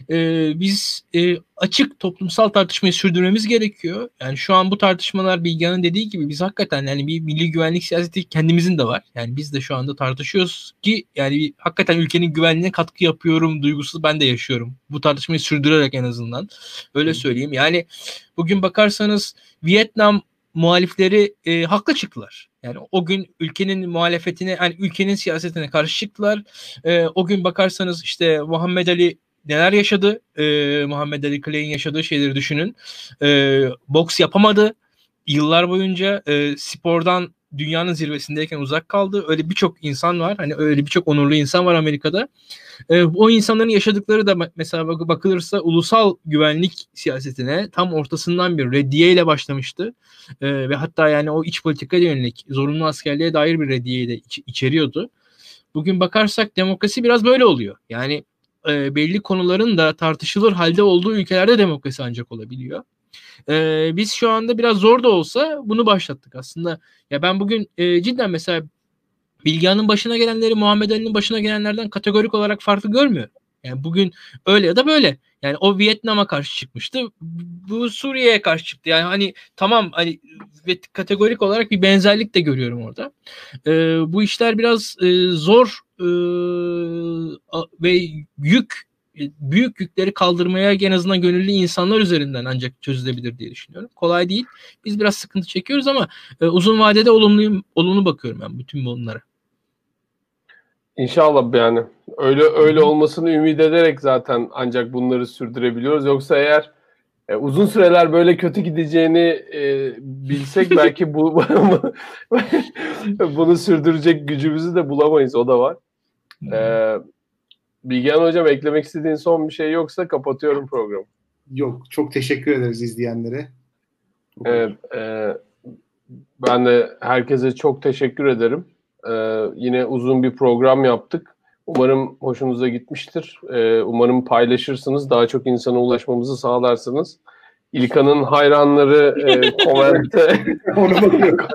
e, biz e, açık toplumsal tartışmayı sürdürmemiz gerekiyor. Yani şu an bu tartışmalar Bilgehan'ın dediği gibi biz hakikaten yani bir milli güvenlik siyaseti kendimizin de var. Yani biz de şu anda tartışıyoruz ki yani bir, hakikaten ülkenin güvenliğine katkı yapıyorum duygusu ben de yaşıyorum. Bu tartışmayı sürdürerek en azından. Öyle söyleyeyim. Yani bugün bakarsanız Vietnam muhalifleri e, haklı çıktılar. Yani o gün ülkenin muhalefetine, yani ülkenin siyasetine karşı çıktılar. E, o gün bakarsanız işte Muhammed Ali neler yaşadı? E, Muhammed Ali Clay'in yaşadığı şeyleri düşünün. E, boks yapamadı. Yıllar boyunca e, spordan dünyanın zirvesindeyken uzak kaldı. Öyle birçok insan var. Hani öyle birçok onurlu insan var Amerika'da. E, o insanların yaşadıkları da mesela bakılırsa ulusal güvenlik siyasetine tam ortasından bir reddiye ile başlamıştı. E, ve hatta yani o iç politika yönelik zorunlu askerliğe dair bir reddiyeyi de iç, içeriyordu. Bugün bakarsak demokrasi biraz böyle oluyor. Yani e, belli konuların da tartışılır halde olduğu ülkelerde demokrasi ancak olabiliyor. E, biz şu anda biraz zor da olsa bunu başlattık aslında. Ya ben bugün e, cidden mesela Bilgehan'ın başına gelenleri Muhammed Ali'nin başına gelenlerden kategorik olarak farklı görmüyorum. Yani bugün öyle ya da böyle. Yani o Vietnam'a karşı çıkmıştı. Bu Suriye'ye karşı çıktı. Yani hani tamam hani ve kategorik olarak bir benzerlik de görüyorum orada. Ee, bu işler biraz e, zor e, ve yük e, büyük yükleri kaldırmaya en azından gönüllü insanlar üzerinden ancak çözülebilir diye düşünüyorum. Kolay değil. Biz biraz sıkıntı çekiyoruz ama e, uzun vadede olumlu olumlu bakıyorum ben bütün bunlara. İnşallah yani öyle öyle olmasını ümit ederek zaten ancak bunları sürdürebiliyoruz. Yoksa eğer e, uzun süreler böyle kötü gideceğini e, bilsek belki bu bunu sürdürecek gücümüzü de bulamayız. O da var. Ee, Bilgehan Hocam eklemek istediğin son bir şey yoksa kapatıyorum programı. Yok. Çok teşekkür ederiz izleyenlere. Evet. E, ben de herkese çok teşekkür ederim. Ee, yine uzun bir program yaptık. Umarım hoşunuza gitmiştir. Ee, umarım paylaşırsınız. Daha çok insana ulaşmamızı sağlarsınız. İlkan'ın hayranları e, komente onu bakıyor.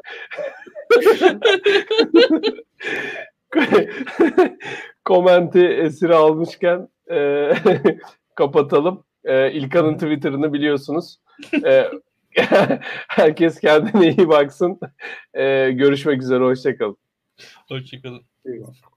komenti esiri almışken e, kapatalım. E, İlkan'ın Twitter'ını biliyorsunuz. E, herkes kendine iyi baksın. E, görüşmek üzere. Hoşçakalın. Hoşçakalın. Eyvallah.